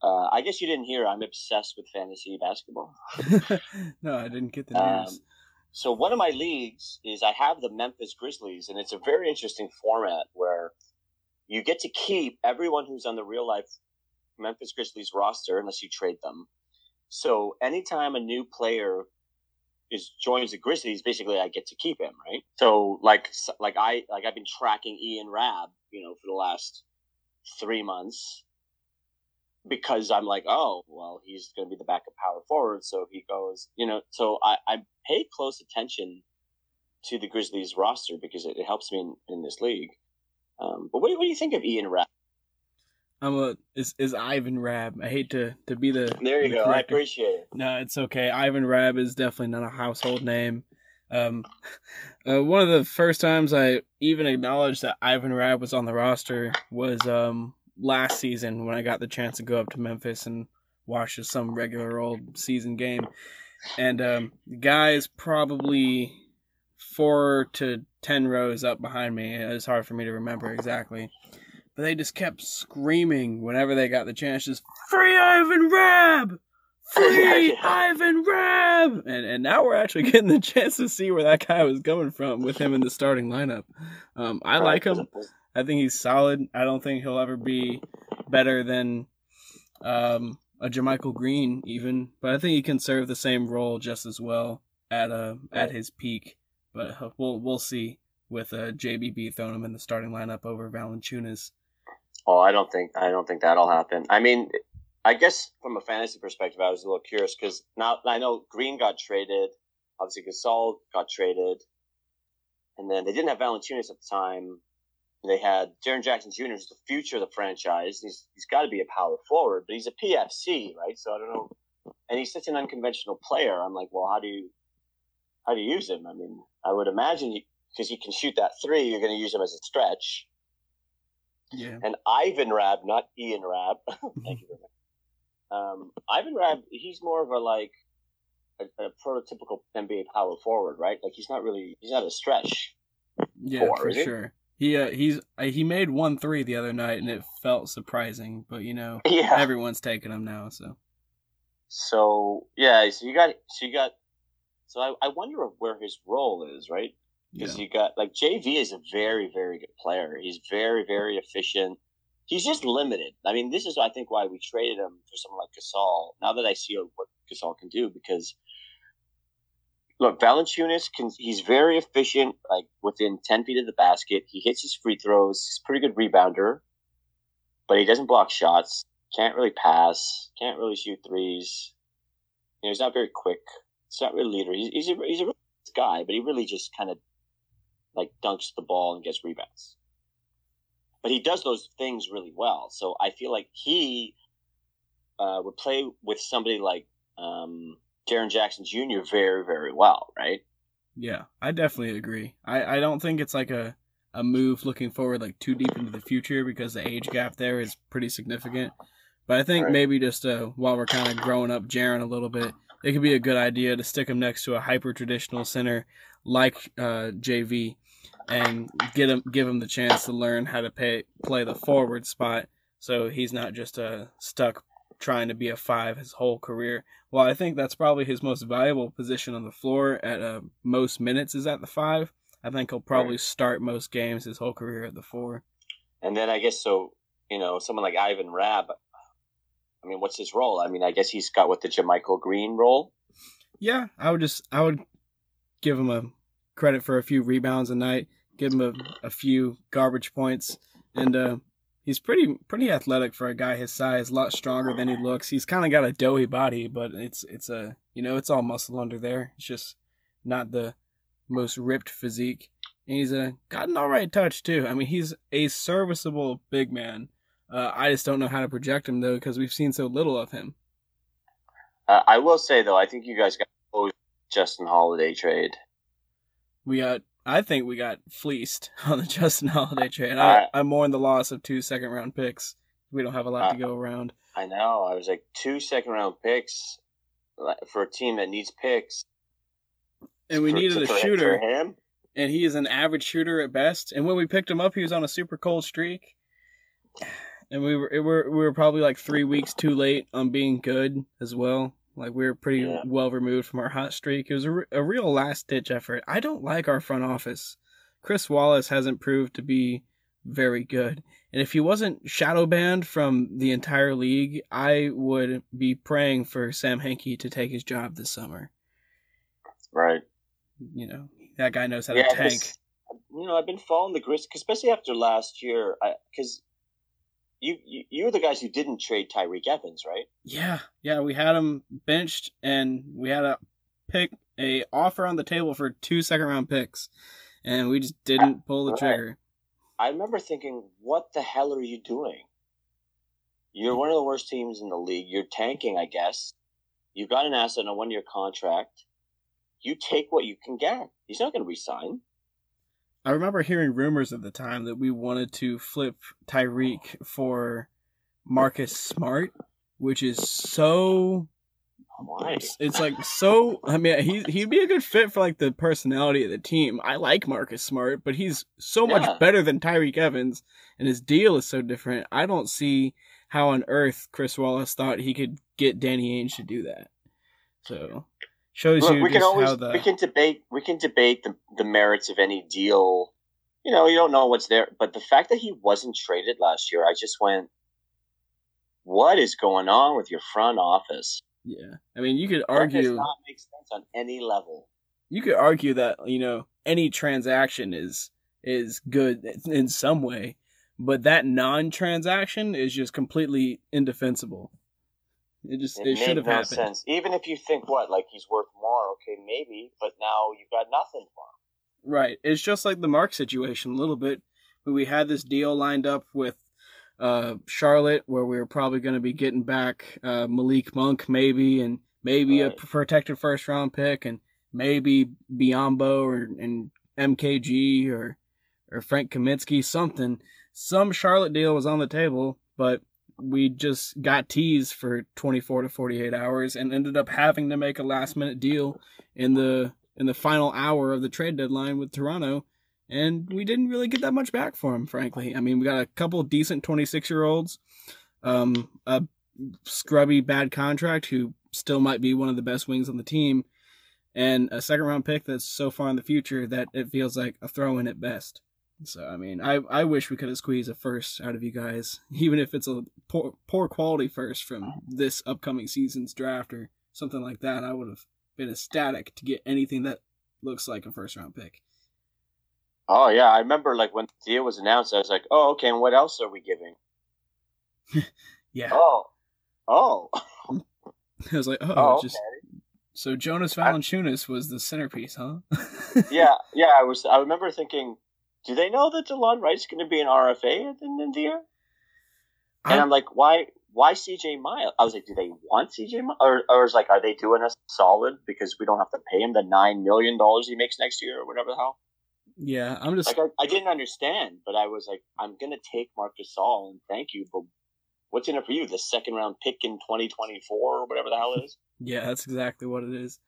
uh, I guess you didn't hear I'm obsessed with fantasy basketball. no, I didn't get the Um, news. so one of my leagues is I have the Memphis Grizzlies, and it's a very interesting format where you get to keep everyone who's on the real life Memphis Grizzlies roster unless you trade them. So anytime a new player is joins the Grizzlies, basically I get to keep him, right? So like like I like I've been tracking Ian Rab, you know, for the last three months because I'm like, oh, well, he's going to be the backup power forward. So he goes, you know, so I, I pay close attention to the Grizzlies roster because it, it helps me in, in this league. Um, but what, do- what do you think of Ian Rapp? I'm a is is Ivan Rabb. I hate to to be the There you the go. I appreciate it. No, it's okay. Ivan Rabb is definitely not a household name. Um, uh, one of the first times I even acknowledged that Ivan Rabb was on the roster was um, last season when I got the chance to go up to Memphis and watch just some regular old season game. And um, the guy's probably four to ten rows up behind me. It's hard for me to remember exactly. But they just kept screaming whenever they got the chance, just free Ivan Rabb! Free Ivan Rabb! And and now we're actually getting the chance to see where that guy was coming from with him in the starting lineup. Um, I like him. I think he's solid. I don't think he'll ever be better than um, a JaMychal Green, even. But I think he can serve the same role just as well at uh, at his peak. But uh, we'll we'll see with uh, JBB throwing him in the starting lineup over Valanciunas. Oh, I don't think I don't think that'll happen. I mean, I guess from a fantasy perspective, I was a little curious because now I know Green got traded. Obviously, Gasol got traded, and then they didn't have Valanciunas at the time. They had Jaren Jackson Jr., who's the future of the franchise. He's he's got to be a power forward, but he's a PFC, right? So I don't know. And he's such an unconventional player. I'm like, well, how do you how do you use him? I mean, I would imagine because he can shoot that three, you're going to use him as a stretch Yeah. and Ivan Rabb, not Ian Rab. Thank you very much. Um, Ivan Rabb, he's more of a like a, a prototypical NBA power forward, right? Like he's not really he's not a stretch. Yeah, for sure. He uh, he's uh, he made one three the other night, and it felt surprising. But you know, Yeah. everyone's taking him now. So So yeah, so you got so you got so I, I wonder where his role is, right? yeah, Because you got like JV is a very very good player. He's very very efficient. He's just limited. I mean, this is I think why we traded him for someone like Gasol. Now that I see what Gasol can do, because look, Valanciunas can. He's very efficient, like within ten feet of the basket. He hits his free throws. He's a pretty good rebounder, but he doesn't block shots. Can't really pass. Can't really shoot threes. You know, he's not very quick. He's not really a leader. He's, he's a he's a really guy, but he really just kind of like dunks the ball and gets rebounds. But he does those things really well. So I feel like he uh, would play with somebody like um, Jaren Jackson Jr. very, very well, right? yeah, I definitely agree. I I don't think it's like a a move looking forward like too deep into the future because the age gap there is pretty significant. But I think Right. maybe just uh, while we're kind of growing up Jaren a little bit, it could be a good idea to stick him next to a hyper traditional center like uh, JV and get him give him the chance to learn how to pay, play the forward spot so he's not just uh, stuck trying to be a five his whole career. Well, I think that's probably his most valuable position on the floor at uh, most minutes is at the five. I think he'll probably Right. start most games his whole career at the four. And then I guess so, you know, someone like Ivan Rabb, I mean, what's his role? I mean, I guess he's got what the JaMychal Green role. Yeah, I would just I would give him a credit for a few rebounds a night, give him a, a few garbage points, and uh, he's pretty pretty athletic for a guy his size. A lot stronger than he looks. He's kind of got a doughy body, but it's it's a you know it's all muscle under there. It's just not the most ripped physique. And he's a got an all right touch too. I mean, he's a serviceable big man. Uh, I just don't know how to project him though because we've seen so little of him. Uh, I will say though, I think you guys got Justin Holiday trade. we got I think we got fleeced on the Justin Holiday trade. I, Uh, I mourn the loss of two second round picks. We don't have a lot to Uh, go around. I know. I was like two second round picks for a team that needs picks. And we for- needed a for- shooter. for him. and he is an average shooter at best. And when we picked him up, he was on a super cold streak, and we were we were, we were probably like three weeks too late on being good as well. Like we were pretty Yeah. well removed from our hot streak. It was a, re- a real last ditch effort. I don't like our front office. Chris Wallace hasn't proved to be very good. And if he wasn't shadow banned from the entire league, I would be praying for Sam Hinkie to take his job this summer. Right. You know, that guy knows how Yeah, to tank. this- you know, I've been following the Grizz, especially after last year, because you, you you were the guys who didn't trade Tyreke Evans, right? Yeah, yeah, we had him benched, and we had a pick a offer on the table for two second round picks, and we just didn't ah, pull the Right. trigger. I remember thinking, what the hell are you doing? You're one of the worst teams in the league. You're tanking, I guess. You've got an asset on a one year contract. You take what you can get. He's not going to resign. I remember hearing rumors at the time that we wanted to flip Tyreke for Marcus Smart, which is so Why? it's, like so I mean he he'd be a good fit for like the personality of the team. I like Marcus Smart, but he's so Yeah. much better than Tyreke Evans and his deal is so different. I don't see how on earth Chris Wallace thought he could get Danny Ainge to do that. So shows Look, you we can always how the we can debate we can debate the the merits of any deal. You know, you don't know what's there, but the fact that he wasn't traded last year, I just went, "What is going on with your front office?" yeah. I mean you could argue That does not make sense on any level. you could argue that you know any transaction is is good in some way but that non-transaction is just completely indefensible it just it, It, should have no happened sense. Even if you think what, like he's worth more, okay, maybe, but now you've got nothing for him. right it's just like the marc situation a little bit we had this deal lined up with uh charlotte where we were probably going to be getting back uh malik monk maybe and maybe Right. a protected first round pick and maybe biyombo or and mkg or or frank kaminsky something some charlotte deal was on the table but we just got teased for 24 to 48 hours and ended up having to make a last minute deal in the in the final hour of the trade deadline with Toronto and we didn't really get that much back for him frankly. I mean, we got a couple decent 26-year-olds um a scrubby bad contract who still might be one of the best wings on the team and a second round pick that's so far in the future that it feels like a throw in at best. So I mean, I I wish we could have squeezed a first out of you guys, even if it's a poor poor quality first from this upcoming season's draft or something like that. I would have been ecstatic to get anything that looks like a first round pick. Oh yeah, I remember like when the deal was announced, I was like, oh okay, and what else are we giving? Yeah, Oh, oh, I was like, oh, oh, okay. so Jonas Valanciunas was the centerpiece, huh? yeah, yeah. I was. I remember thinking, do they know that Delon Wright's going to be an RFA at the end of the year? And I- I'm like, why? Why CJ Miles? I was like, do they want CJ Miles? Or, or is like, are they doing us solid because we don't have to pay him the nine million dollars he makes next year or whatever the hell? yeah, I'm just Like, I, I didn't understand, but I was like, I'm gonna take Marcus Gasol and thank you, but what's in it for you? The second round pick in 2024 or whatever the hell it is. Yeah, that's exactly what it is.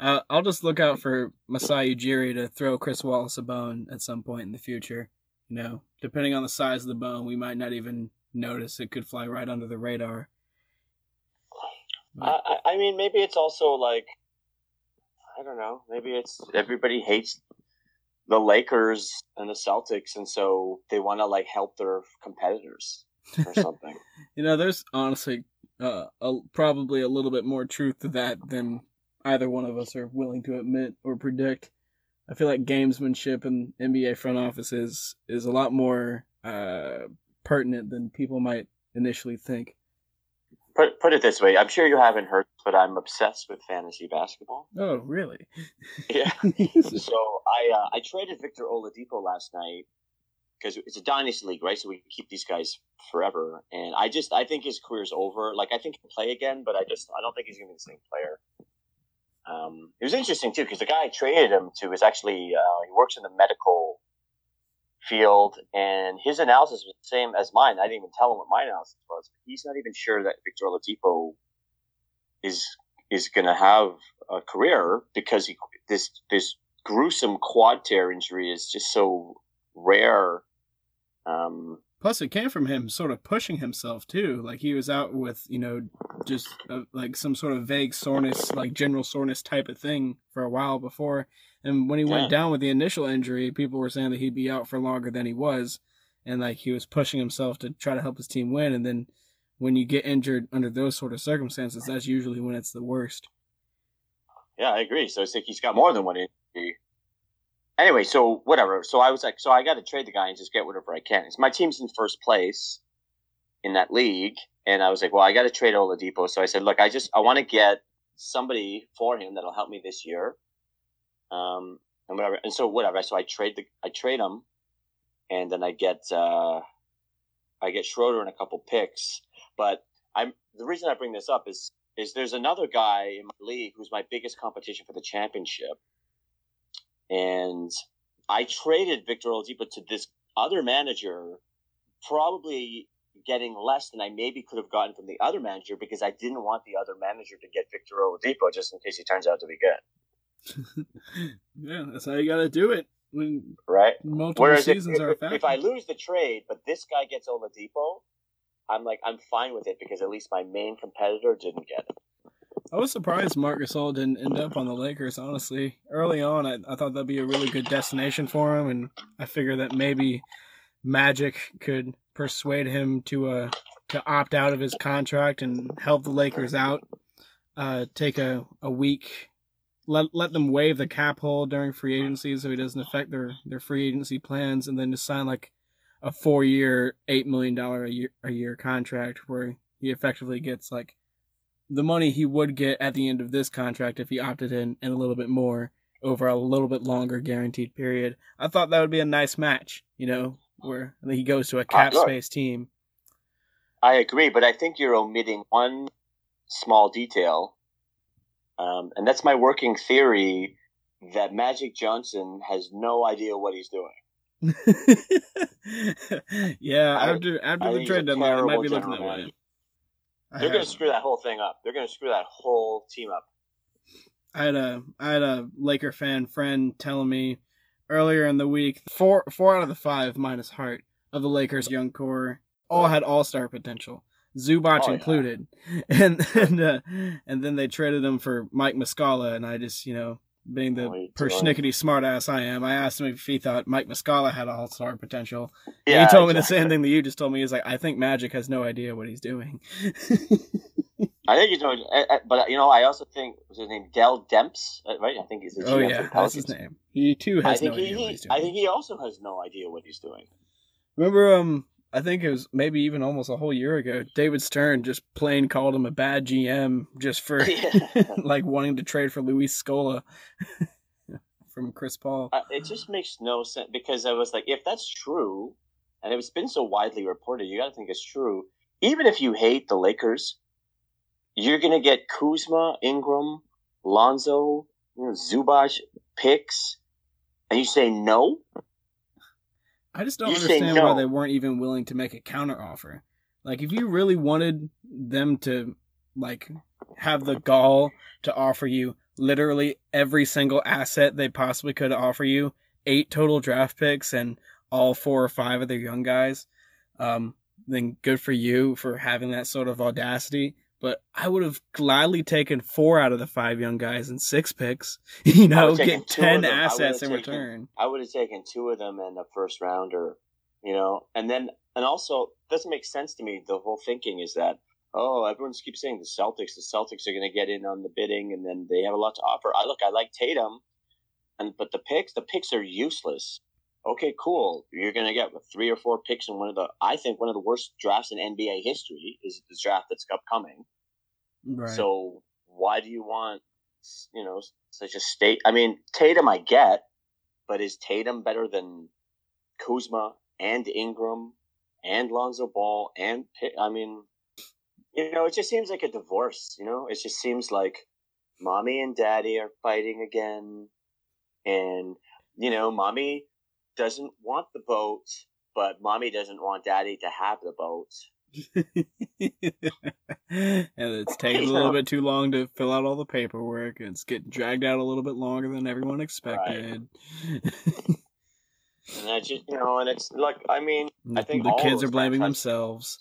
Uh, I'll just look out for Masai Ujiri to throw Chris Wallace a bone at some point in the future. You know, depending on the size of the bone, we might not even notice. It could fly right under the radar. I, I- I mean, maybe it's also like, I don't know. Maybe it's everybody hates the Lakers and the Celtics, and so they want to like help their competitors or something. You know, there's honestly uh, a, probably a little bit more truth to that than either one of us are willing to admit or predict. I feel like gamesmanship in NBA front offices is a lot more uh, pertinent than people might initially think. put put it this way: I'm sure you haven't heard, but I'm obsessed with fantasy basketball. Oh, really? Yeah. so I uh, I traded Victor Oladipo last night because it's a dynasty league, right? So we keep these guys forever. And I just I think his career's over. Like I think he'll play again, but I just I don't think he's gonna be the same player. Um, it was interesting too because the guy I traded him to is actually uh, he works in the medical field, and his analysis was the same as mine. I didn't even tell him what my analysis was. He's not even sure that Victor Oladipo is is going to have a career because he this this gruesome quad tear injury is just so rare. Um, Plus, it came from him sort of pushing himself too. Like he was out with you know just uh, like some sort of vague soreness, like general soreness type of thing for a while before. And when he Yeah. went down with the initial injury, people were saying that he'd be out for longer than he was, and like he was pushing himself to try to help his team win. And then when you get injured under those sort of circumstances, that's usually when it's the worst. yeah, I agree. So it's like he's got more than one injury. Anyway, so whatever. So I was like, so I got to trade the guy and just get whatever I can. It's my team's in first place in that league, and I was like, well, I got to trade Oladipo. So I said, look, I just I want to get somebody for him that'll help me this year, um, and whatever. And so whatever. So I trade the I trade him, and then I get uh, I get Schroeder and a couple picks. But I'm the reason I bring this up is is there's another guy in my league who's my biggest competition for the championship, and I traded Victor Oladipo to this other manager, probably getting less than I maybe could have gotten from the other manager because I didn't want the other manager to get Victor Oladipo just in case he turns out to be good, yeah, that's how you got to do it when right? multiple Whereas if, seasons are a if, if I lose the trade, but this guy gets Oladipo, I'm like I'm fine with it because at least my main competitor didn't get it. I was surprised Marc Gasol didn't end up on the Lakers. Honestly, early on, I, I thought that'd be a really good destination for him, and I figured that maybe Magic could persuade him to uh to opt out of his contract and help the Lakers out. Uh, take a, a week, let let them waive the cap hold during free agency, so he doesn't affect their their free agency plans, and then just sign like a four year, eight million dollar a year a year contract where he effectively gets like the money he would get at the end of this contract if he opted in and a little bit more over a little bit longer guaranteed period. I thought that would be a nice match, you know, where he goes to a cap look. space team. I agree, but I think you're omitting one small detail, um, and that's my working theory that Magic Johnson has no idea what he's doing. yeah, I- after after I the trade deadline, it might be looking that general way. I They're going to screw that whole thing up. They're going to screw that whole team up. I had a I had a Laker fan friend telling me earlier in the week four four out of the five minus Hart of the Lakers young core all had all star potential, Zubac Oh, yeah. included, and and uh, and then they traded him for Mike Muscala, and I just you know being the persnickety smartass I am, I asked him if he thought Mike Muscala had all star potential. And Yeah, he told me the same thing that you just told me. He's like, I think Magic has no idea what he's doing. I think he's doing, uh, uh, but you know, I also think was his name Dell Demps, uh, right? I think he's the GM oh yeah, that's his name. He too I has think no he, idea what he's doing. I think he also has no idea what he's doing. Remember, um, I think it was maybe even almost a whole year ago. David Stern just plain called him a bad GM just for like wanting to trade for Luis Scola from Chris Paul. Uh, it just makes no sense because I was like, if that's true, and it's been so widely reported, you got to think it's true. Even if you hate the Lakers, you're gonna get Kuzma, Ingram, Lonzo, you know, Zubac picks, and you say no. I just don't You understand no. why they weren't even willing to make a counter offer. Like, if you really wanted them to like have the gall to offer you literally every single asset they possibly could offer you, eight total draft picks and all four or five of their young guys, um, then good for you for having that sort of audacity. But I would have gladly taken four out of the five young guys and six picks. You know, get ten them. I would've assets in taken- return. I would have taken two of them in the first rounder, you know, and then and also doesn't make sense to me. The whole thinking is that oh, everyone keeps saying the Celtics, the Celtics are going to get in on the bidding, and then they have a lot to offer. I look, I like Tatum, and but the picks, the picks are useless. Okay, cool. You're going to get three or four picks in one of the, I think one of the worst drafts in NBA history is the draft that's upcoming. Right. So why do you want, you know, such a state? I mean, Tatum I get, but is Tatum better than Kuzma and Ingram and Lonzo Ball and? I mean, you know, it just seems like a divorce. You know, it just seems like mommy and daddy are fighting again, and you know, mommy doesn't want the boat, but mommy doesn't want daddy to have the boat. and it's taking a little bit too long to fill out all the paperwork, and it's getting dragged out a little bit longer than everyone expected. and I just, you know, and it's like, I mean, I think the kids are blaming themselves.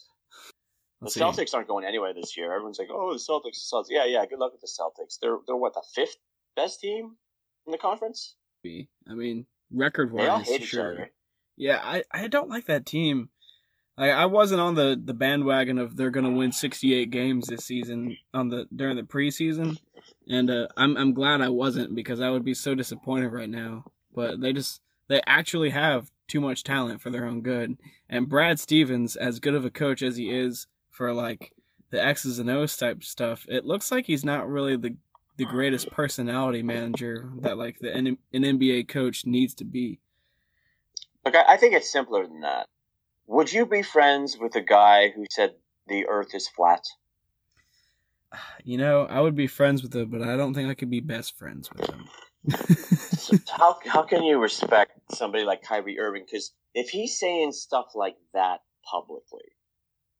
The Let's see. Celtics aren't going anywhere this year. Everyone's like, "Oh, the Celtics, the Celtics." Yeah, yeah. Good luck with the Celtics. They're they're what the fifth best team in the conference. I mean, record wise, sure. Yeah, I, I don't like that team. Like I wasn't on the, the bandwagon of they're gonna win sixty eight games this season on the during the preseason, and uh, I'm I'm glad I wasn't because I would be so disappointed right now. But they just they actually have too much talent for their own good, and Brad Stevens, as good of a coach as he is for like the X's and O's type stuff, it looks like he's not really the the greatest personality manager that like the an NBA coach needs to be. I, I think it's simpler than that. Would you be friends with a guy who said the Earth is flat? You know, I would be friends with him, but I don't think I could be best friends with him. So how how can you respect somebody like Kyrie Irving? Because if he's saying stuff like that publicly,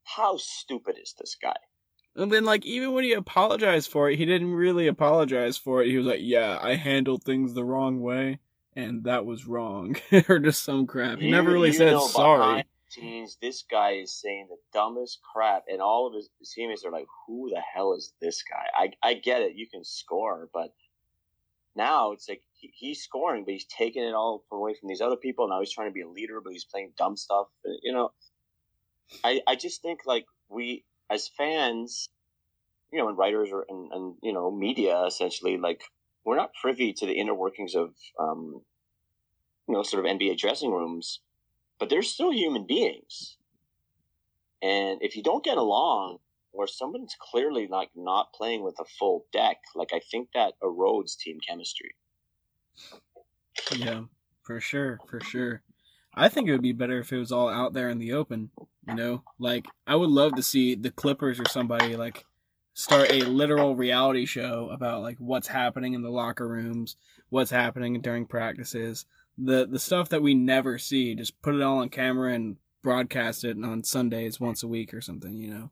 how stupid is this guy? and then, like, even when he apologized for it, he didn't really apologize for it. He was like, "Yeah, I handled things the wrong way, and that was wrong," or just some crap. He never really said sorry. behind this guy is saying the dumbest crap, and all of his, his teammates are like, "Who the hell is this guy?" I I get it, you can score, but now it's like he, he's scoring, but he's taking it all away from these other people. Now he's trying to be a leader, but he's playing dumb stuff. You know, I I just think like we as fans, you know, and writers or and, and you know media essentially like we're not privy to the inner workings of um, you know sort of NBA dressing rooms, but they're still human beings, and if you don't get along or someone's clearly like not playing with a full deck, like I think that erodes team chemistry. Yeah, for sure, for sure. I think it would be better if it was all out there in the open. You know, like I would love to see the Clippers or somebody like start a literal reality show about like what's happening in the locker rooms, what's happening during practices, the the stuff that we never see. Just put it all on camera and broadcast it on Sundays once a week or something. You know,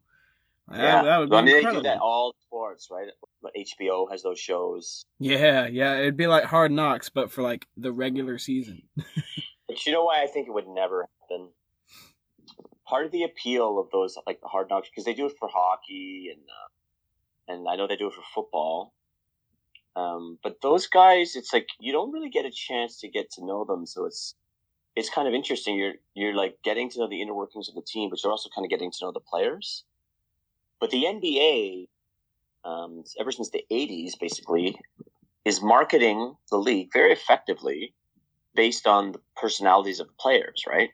that, that would be I mean, they do that all sports, right? But HBO has those shows. Yeah, yeah, it'd be like Hard Knocks, but for like the regular season. But you know why I think it would never happen? Part of the appeal of those, like the hard knocks, because they do it for hockey and uh, and I know they do it for football. Um, but those guys, it's like you don't really get a chance to get to know them, so it's it's kind of interesting. You're you're like getting to know the inner workings of the team, but you're also kind of getting to know the players. But the NBA, um, ever since the '80s, basically, is marketing the league very effectively based on the personalities of the players, right?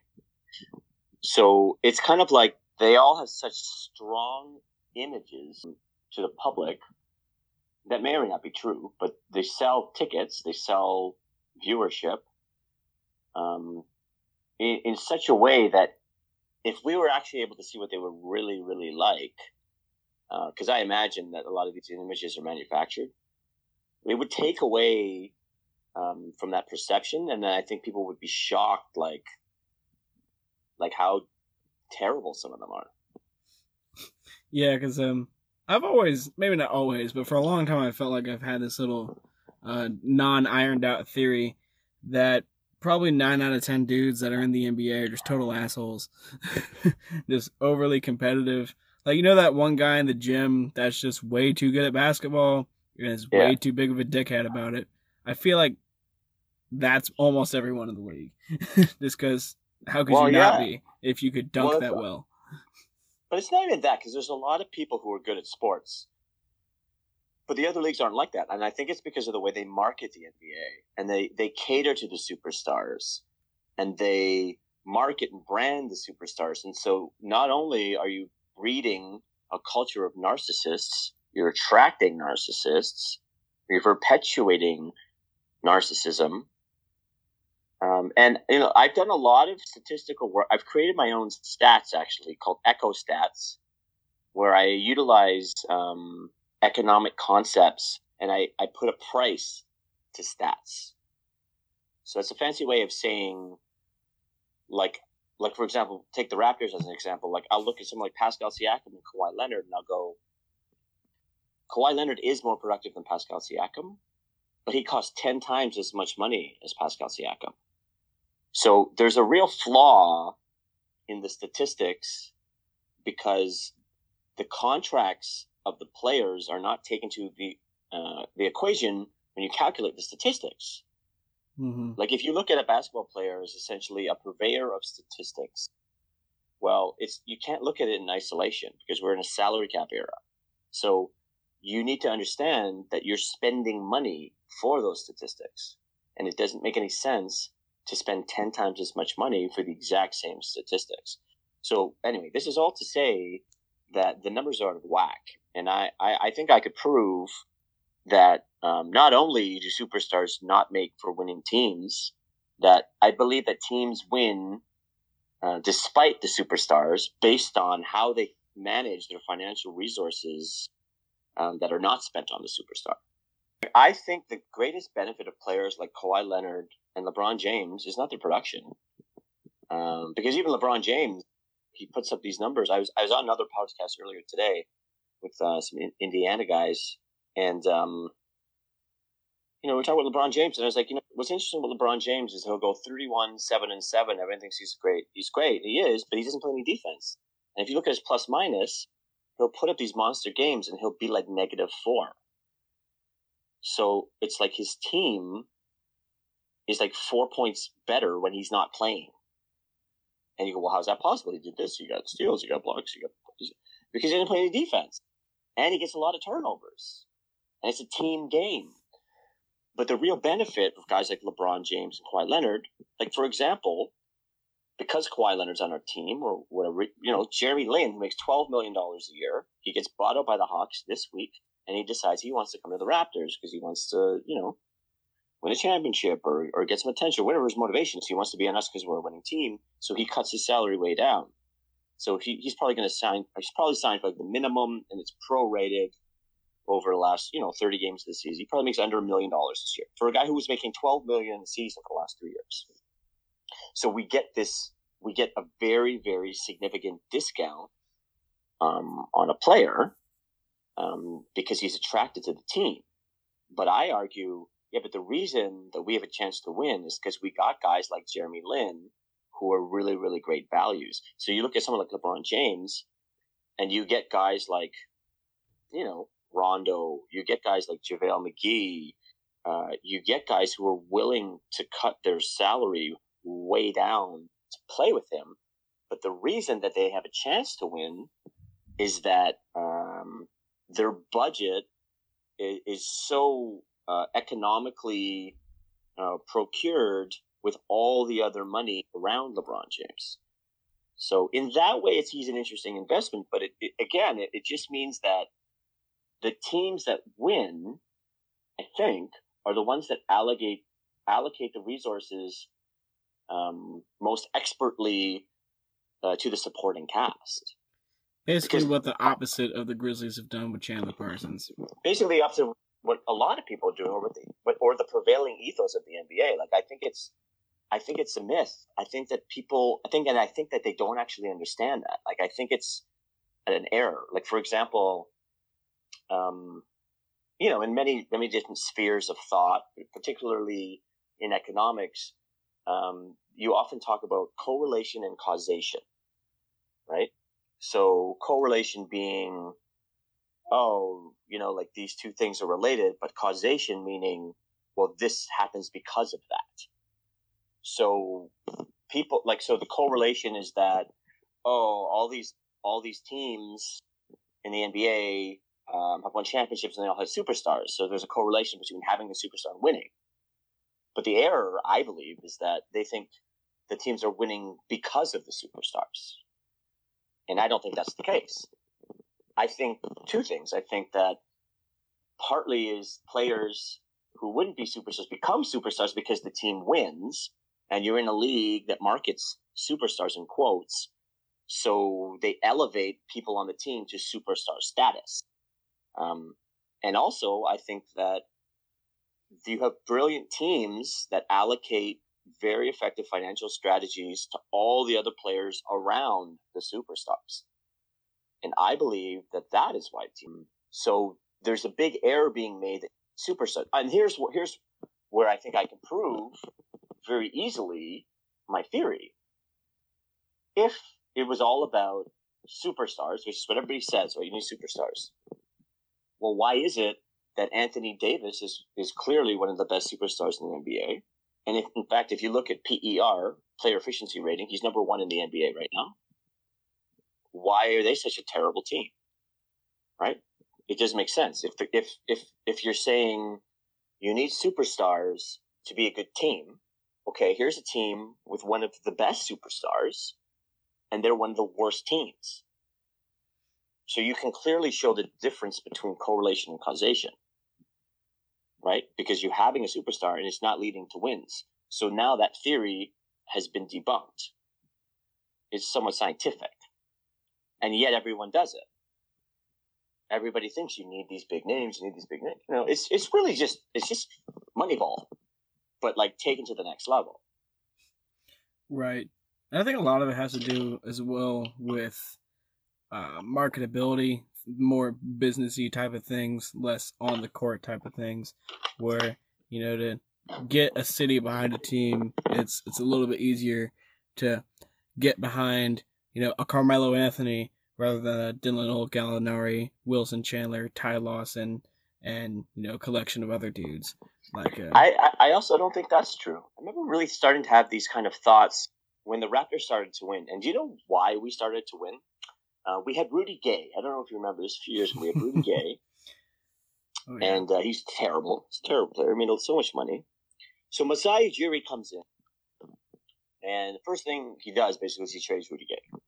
So it's kind of like they all have such strong images to the public that may or may not be true, but they sell tickets, they sell viewership um, in, in such a way that if we were actually able to see what they were really, really like, because I imagine that a lot of these images are manufactured, it would take away um, from that perception, and then I think people would be shocked, like, like how terrible some of them are. Yeah, because um, I've always, maybe not always, but for a long time, I felt like I've had this little uh, non ironed out theory that probably nine out of ten dudes that are in the NBA are just total assholes, just overly competitive. Like you know that one guy in the gym that's just way too good at basketball and is Yeah. way too big of a dickhead about it. I feel like that's almost everyone in the league, just because how could Well, you not yeah. be if you could dunk Well, that well? But it's not even that because there's a lot of people who are good at sports, but the other leagues aren't like that, and I think it's because of the way they market the NBA and they they cater to the superstars, and they market and brand the superstars, and so not only are you breeding a culture of narcissists, you're attracting narcissists, you're perpetuating narcissism. Um, and you know, I've done a lot of statistical work. I've created my own stats actually called Echo Stats, where I utilize um, economic concepts and I, I put a price to stats. So it's a fancy way of saying, like, like for example, take the Raptors as an example. Like I'll look at someone like Pascal Siakam and Kawhi Leonard, and I'll go, Kawhi Leonard is more productive than Pascal Siakam, but he costs ten times as much money as Pascal Siakam. So there's a real flaw in the statistics because the contracts of the players are not taken to the uh, the equation when you calculate the statistics. Mm-hmm. Like if you look at a basketball player as essentially a purveyor of statistics, well, it's you can't look at it in isolation because we're in a salary cap era. So you need to understand that you're spending money for those statistics, and it doesn't make any sense to spend ten times as much money for the exact same statistics. So anyway, this is all to say that the numbers are out of whack, and I I, I think I could prove that um, not only do superstars not make for winning teams, that I believe that teams win uh, despite the superstars based on how they manage their financial resources um, that are not spent on the superstar. I think the greatest benefit of players like Kawhi Leonard and LeBron James is not their production, um, because even LeBron James he puts up these numbers. I was I was on another podcast earlier today with uh, some Indiana guys, and um, you know, we're talking about LeBron James, and I was like, you know, what's interesting with LeBron James is he'll go 31, 7, and 7. Everyone thinks he's great. He's great. He is, but he doesn't play any defense. And if you look at his plus minus, he'll put up these monster games and he'll be like negative four. So it's like his team is like four points better when he's not playing. And you go, well, how's that possible? He did this. You got steals, you got blocks, you got because he didn't play any defense, and he gets a lot of turnovers, and it's a team game. But the real benefit of guys like LeBron James and Kawhi Leonard, like for example, because Kawhi Leonard's on our team, or whatever, you know, Jeremy Lin, who makes twelve million dollars a year, he gets bought out by the Hawks this week, and he decides he wants to come to the Raptors because he wants to, you know, win a championship or, or get some attention, whatever his motivations. He wants to be on us because we're a winning team. So he cuts his salary way down. So he, he's probably going to sign, he's probably signed for like the minimum and it's prorated over the last, you know, 30 games of the season. He probably makes under a million dollars this year for a guy who was making 12 million the season for the last three years. So we get this, we get a very, very significant discount um, on a player um, because he's attracted to the team. But I argue yeah, but the reason that we have a chance to win is because we got guys like Jeremy Lin who are really, really great values. So you look at someone like LeBron James and you get guys like, you know, Rondo, you get guys like JaVale McGee, uh, you get guys who are willing to cut their salary way down to play with him. But the reason that they have a chance to win is that um, their budget is, is so uh, economically uh, procured with all the other money around LeBron James. So in that way, it's he's an interesting investment. But it, it, again, it, it just means that the teams that win, I think, are the ones that allocate allocate the resources um, most expertly uh, to the supporting cast. Basically, because, what the opposite of the Grizzlies have done with Chandler Parsons. Basically, opposite what a lot of people do, or the or the prevailing ethos of the NBA. Like I think it's, I think it's a myth. I think that people, I think, and I think that they don't actually understand that. Like I think it's an error. Like for example, um, you know, in many many different spheres of thought, particularly in economics, um, you often talk about correlation and causation, right? So correlation being oh, you know, like these two things are related, but causation meaning, well, this happens because of that. So people like, so the correlation is that, oh, all these, all these teams in the NBA um, have won championships and they all have superstars. So there's a correlation between having a superstar and winning. But the error, I believe, is that they think the teams are winning because of the superstars. And I don't think that's the case. I think two things. I think that partly is players who wouldn't be superstars become superstars because the team wins, and you're in a league that markets superstars in quotes. So they elevate people on the team to superstar status. Um, and also, I think that you have brilliant teams that allocate very effective financial strategies to all the other players around the superstars. And I believe that that is why team. So there's a big error being made superstar. And here's here's where I think I can prove very easily my theory. If it was all about superstars, which is what everybody says, right? You need superstars. Well, why is it that Anthony Davis is, is clearly one of the best superstars in the NBA? And if, in fact, if you look at PER, player efficiency rating, he's number one in the NBA right now. Why are they such a terrible team? Right? It doesn't make sense. If if if if you're saying you need superstars to be a good team, okay, here's a team with one of the best superstars, and they're one of the worst teams. So you can clearly show the difference between correlation and causation, right? Because you're having a superstar and it's not leading to wins. So now that theory has been debunked. It's somewhat scientific. And yet everyone does it. Everybody thinks you need these big names, you need these big names. You know, it's it's really just it's just Moneyball, but like taken to the next level. Right. And I think a lot of it has to do as well with uh, marketability, more businessy type of things, less on the court type of things, where you know to get a city behind a team, it's it's a little bit easier to get behind you know a Carmelo Anthony rather than a Danilo Gallinari, Wilson Chandler, Ty Lawson, and you know a collection of other dudes. Like uh, I I also don't think that's true. I remember really starting to have these kind of thoughts when the Raptors started to win. And do you know why we started to win? Uh, we had Rudy Gay. I don't know if you remember this. A few years ago, we had Rudy Gay, oh, yeah. and uh, he's terrible. He's a terrible player. I mean, so much money. So Masai Ujiri comes in, and the first thing he does basically is he trades Rudy Gay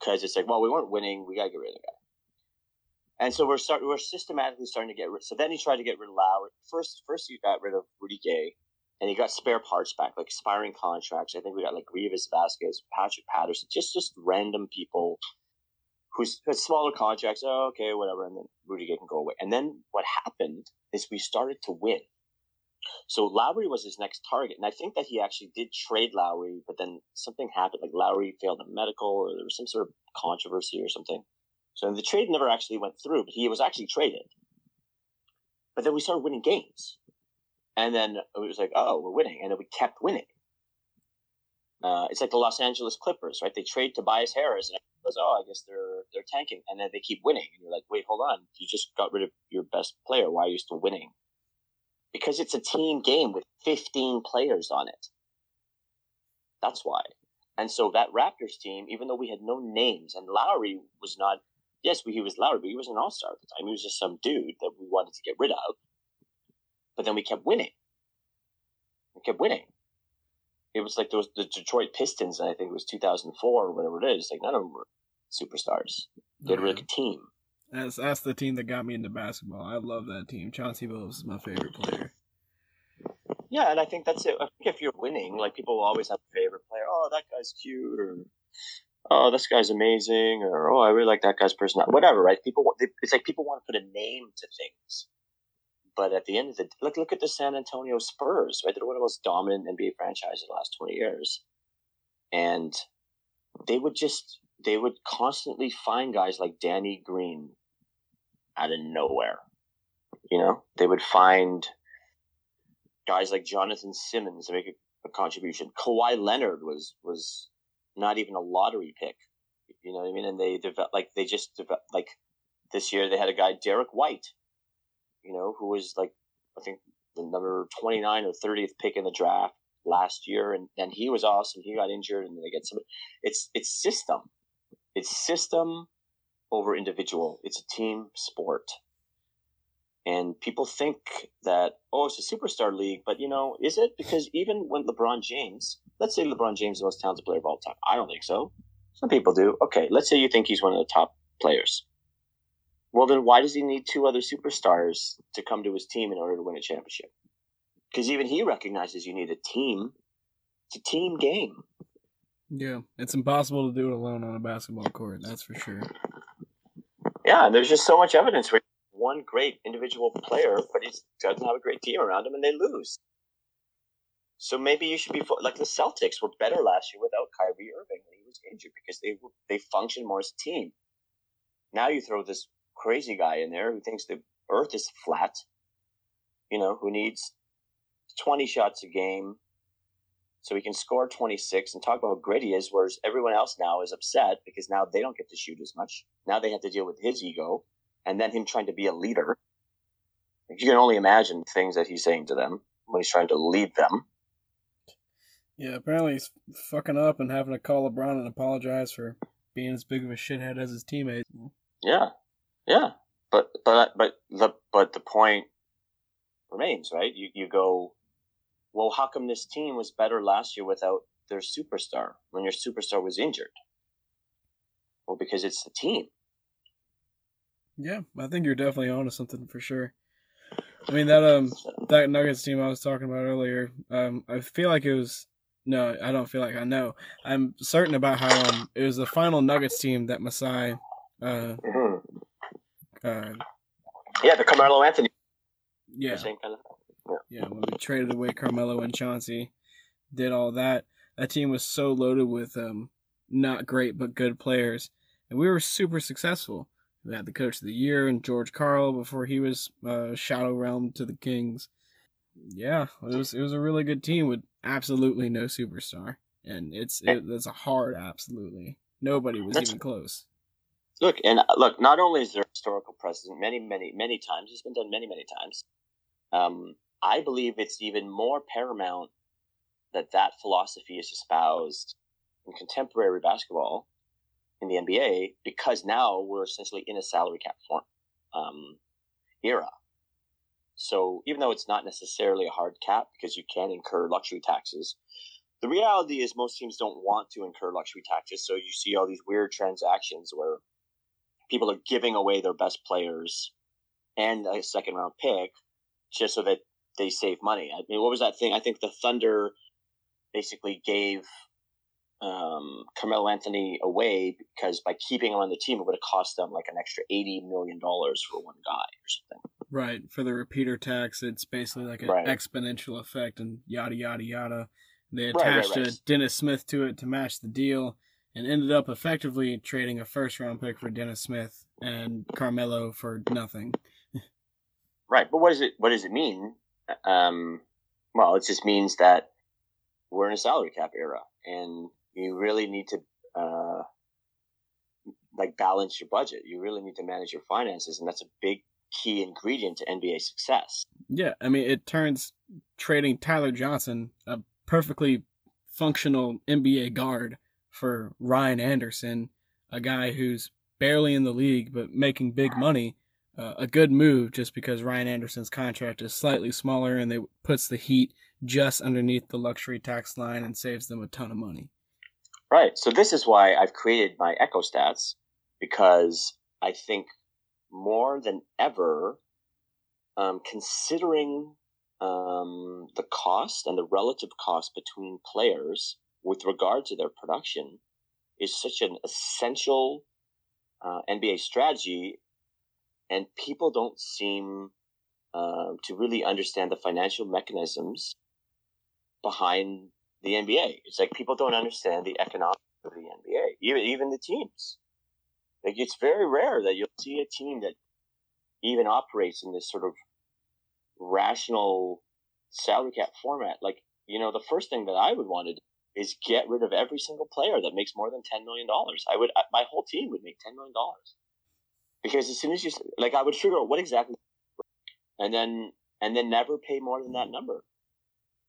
because it's like, well, we weren't winning. We gotta get rid of the guy. And so we're start we're systematically starting to get rid. So then he tried to get rid of Lowry. First, first he got rid of Rudy Gay, and he got spare parts back, like expiring contracts. I think we got like Greivis Vasquez, Patrick Patterson, just just random people who's had smaller contracts. Oh, okay, whatever. And then Rudy Gay can go away. And then what happened is we started to win. So Lowry was his next target, and I think that he actually did trade Lowry, but then something happened. Like Lowry failed a medical, or there was some sort of controversy or something. So the trade never actually went through, but he was actually traded. But then we started winning games. And then it was like, oh, we're winning. And then we kept winning. Uh, it's like the Los Angeles Clippers, right? They trade Tobias Harris, and goes, oh, I guess they're they're tanking, and then they keep winning, and you're like, wait, hold on, you just got rid of your best player. Why are you still winning? Because it's a team game with 15 players on it. That's why. And so that Raptors team, even though we had no names, and Lowry was not, yes, he was Lowry, but he was an all star at the time. He was just some dude that we wanted to get rid of. But then we kept winning. We kept winning. It was like those the Detroit Pistons, and I think it was 2004 or whatever it is. Like none of them were superstars. They had a team. That's that's the team that got me into basketball. I love that team. Chauncey Billups is my favorite player. Yeah, and I think that's it. I think if you're winning, like people will always have a favorite player. Oh, that guy's cute, or oh, this guy's amazing, or oh, I really like that guy's personality. Whatever, right? People, it's like people want to put a name to things. But at the end of the look, look at the San Antonio Spurs, right? They're one of the most dominant NBA franchises in the last twenty years, and they would just they would constantly find guys like Danny Green out of nowhere. You know, they would find guys like Jonathan Simmons to make a, a contribution. Kawhi Leonard was was not even a lottery pick. You know what I mean? And they develop like they just develop like this year they had a guy Derrick White you know, who was like, I think the number 29 or 30th pick in the draft last year. And, and he was awesome. He got injured and they get some, it's, it's system. It's system over individual. It's a team sport. And people think that, oh, it's a superstar league, but you know, is it? Because even when LeBron James, let's say LeBron James is the most talented player of all time. I don't think so. Some people do. Okay, let's say you think he's one of the top players. Well, then why does he need two other superstars to come to his team in order to win a championship? Because even he recognizes you need a team. It's a team game. Yeah, it's impossible to do it alone on a basketball court. That's for sure. Yeah, and there's just so much evidence where one great individual player, but he doesn't have a great team around him, and they lose. So maybe you should be like the Celtics were better last year without Kyrie Irving when he was injured because they they function more as a team. Now you throw this crazy guy in there who thinks the Earth is flat. You know, who needs twenty shots a game, so he can score twenty six and talk about how great he is. Whereas everyone else now is upset because now they don't get to shoot as much. Now they have to deal with his ego and then him trying to be a leader. You can only imagine things that he's saying to them when he's trying to lead them. Yeah, apparently he's fucking up and having to call LeBron and apologize for being as big of a shithead as his teammates. Yeah, yeah, but but but the but the point remains, right? You you go, well, how come this team was better last year without their superstar when your superstar was injured? Well, because it's the team. Yeah, I think you're definitely onto something for sure. I mean that um that Nuggets team I was talking about earlier. Um, I feel like it was no, I don't feel like I know. I'm certain about how um, it was the final Nuggets team that Masai. Uh, mm-hmm. Uh, yeah, the Carmelo Anthony. Yeah. Same kind of yeah. yeah, when we traded away Carmelo and Chauncey, did all that. That team was so loaded with um, not great but good players, and we were super successful. We had the coach of the year and George Karl before he was uh, shadow realm to the Kings. Yeah, it was it was a really good team with absolutely no superstar, and it's it, it's a hard absolutely. Nobody was That's, even close. Look and uh, look. Not only is there historical precedent, many many many times it's been done many many times. Um, I believe it's even more paramount that that philosophy is espoused in contemporary basketball in the NBA because now we're essentially in a salary cap form um, era. So even though it's not necessarily a hard cap because you can incur luxury taxes, the reality is most teams don't want to incur luxury taxes. So you see all these weird transactions where people are giving away their best players and a second round pick just so that they save money. I mean, what was that thing? I think the Thunder basically gave um, Carmelo Anthony away because by keeping him on the team, it would have cost them like an extra eighty million dollars for one guy or something. Right for the repeater tax, it's basically like an right. exponential effect, and yada yada yada. They attached right, right, a Dennis Smith to it to match the deal, and ended up effectively trading a first round pick for Dennis Smith and Carmelo for nothing. right, but what does it what does it mean? Um, well, it just means that we're in a salary cap era, and you really need to uh, like balance your budget. You really need to manage your finances, and that's a big key ingredient to NBA success. Yeah, I mean, it turns trading Tyler Johnson, a perfectly functional NBA guard, for Ryan Anderson, a guy who's barely in the league but making big money, uh, a good move just because Ryan Anderson's contract is slightly smaller and it puts the Heat just underneath the luxury tax line and saves them a ton of money. Right. So this is why I've created my Echo Stats because I think more than ever, um, considering um, the cost and the relative cost between players with regard to their production is such an essential uh, NBA strategy, and people don't seem uh, to really understand the financial mechanisms behind the NBA. It's like people don't understand the economics of the NBA, even even the teams. Like it's very rare that you'll see a team that even operates in this sort of rational salary cap format. Like you know, the first thing that I would want to do is get rid of every single player that makes more than ten million dollars. I would, my whole team would make ten million dollars because as soon as you like, I would figure out what exactly, and then and then never pay more than that number,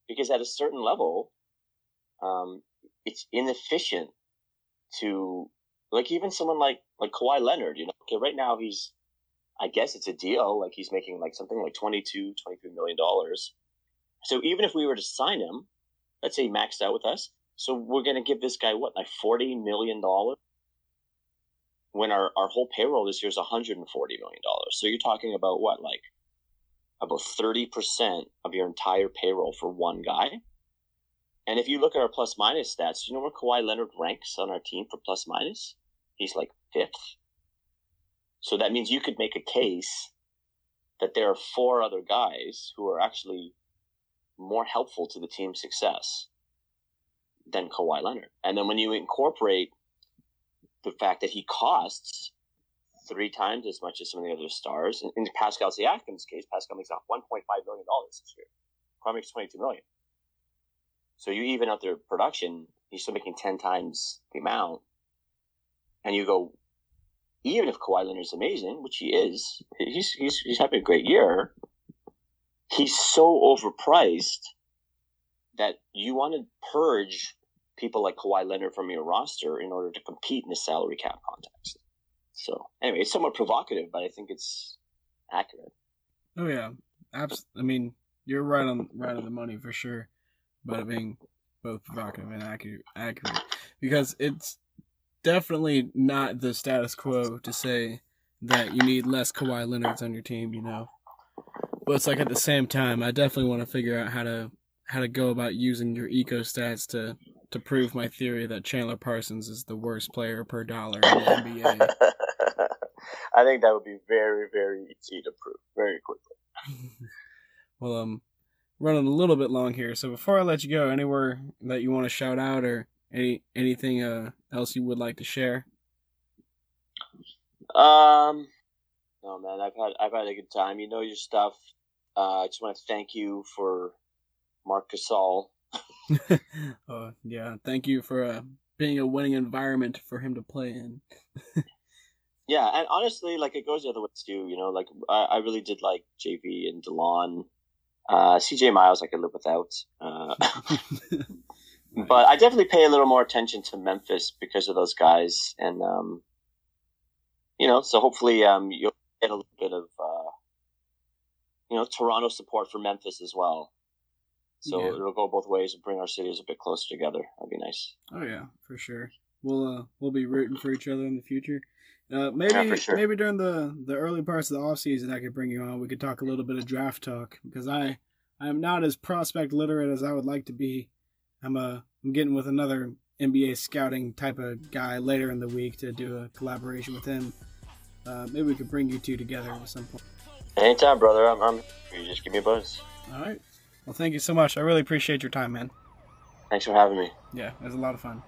because at a certain level, um, it's inefficient to like even someone like like Kawhi Leonard, you know, okay, right now he's I guess it's a deal, like he's making like something like 22, 23 million dollars. So even if we were to sign him, let's say he maxed out with us, so we're going to give this guy what, like 40 million dollars? When our, our whole payroll this year is 140 million dollars. So you're talking about what, like about 30% of your entire payroll for one guy? And if you look at our plus minus stats, you know where Kawhi Leonard ranks on our team for plus minus? He's like fifth. So that means you could make a case that there are four other guys who are actually more helpful to the team's success than Kawhi Leonard. And then when you incorporate the fact that he costs three times as much as some of the other stars, in, in Pascal Siakam's case, Pascal makes out $1.5 million this year. Kawhi makes 22 million. So you even out their production, he's still making 10 times the amount. And you go, even if Kawhi Leonard's amazing, which he is, he's, he's, he's having a great year, he's so overpriced that you want to purge people like Kawhi Leonard from your roster in order to compete in the salary cap context. So anyway, it's somewhat provocative, but I think it's accurate. Oh yeah, Abs- I mean, you're right on right on the money for sure, but being both provocative and accurate, accurate because it's definitely not the status quo to say that you need less Kawhi Leonards on your team. You know, but it's like at the same time, I definitely want to figure out how to how to go about using your eco stats to to prove my theory that Chandler Parsons is the worst player per dollar in the NBA. I think that would be very, very easy to prove very quickly. well, um, running a little bit long here, so before I let you go, anywhere that you want to shout out or any anything uh, else you would like to share? Um, no, man, I've had I've had a good time. You know your stuff. Uh, I just want to thank you for Marc Gasol. uh, yeah, thank you for uh, being a winning environment for him to play in. yeah, and honestly, like it goes the other way too. You know, like I, I really did like JV and Delon. Uh, CJ Miles, I could live without. Uh, but I definitely pay a little more attention to Memphis because of those guys, and um, you know, so hopefully um, you'll get a little bit of uh, you know Toronto support for Memphis as well. So yeah. it'll go both ways and bring our cities a bit closer together. That'd be nice. Oh yeah, for sure. We'll uh, we'll be rooting for each other in the future. Uh, maybe yeah, sure. maybe during the, the early parts of the off season, I could bring you on. We could talk a little bit of draft talk because I I am not as prospect literate as I would like to be. I'm a I'm getting with another NBA scouting type of guy later in the week to do a collaboration with him. Uh, maybe we could bring you two together at some point. Anytime, brother. I'm, I'm you just give me a buzz. All right. Well, thank you so much. I really appreciate your time, man. Thanks for having me. Yeah, it was a lot of fun.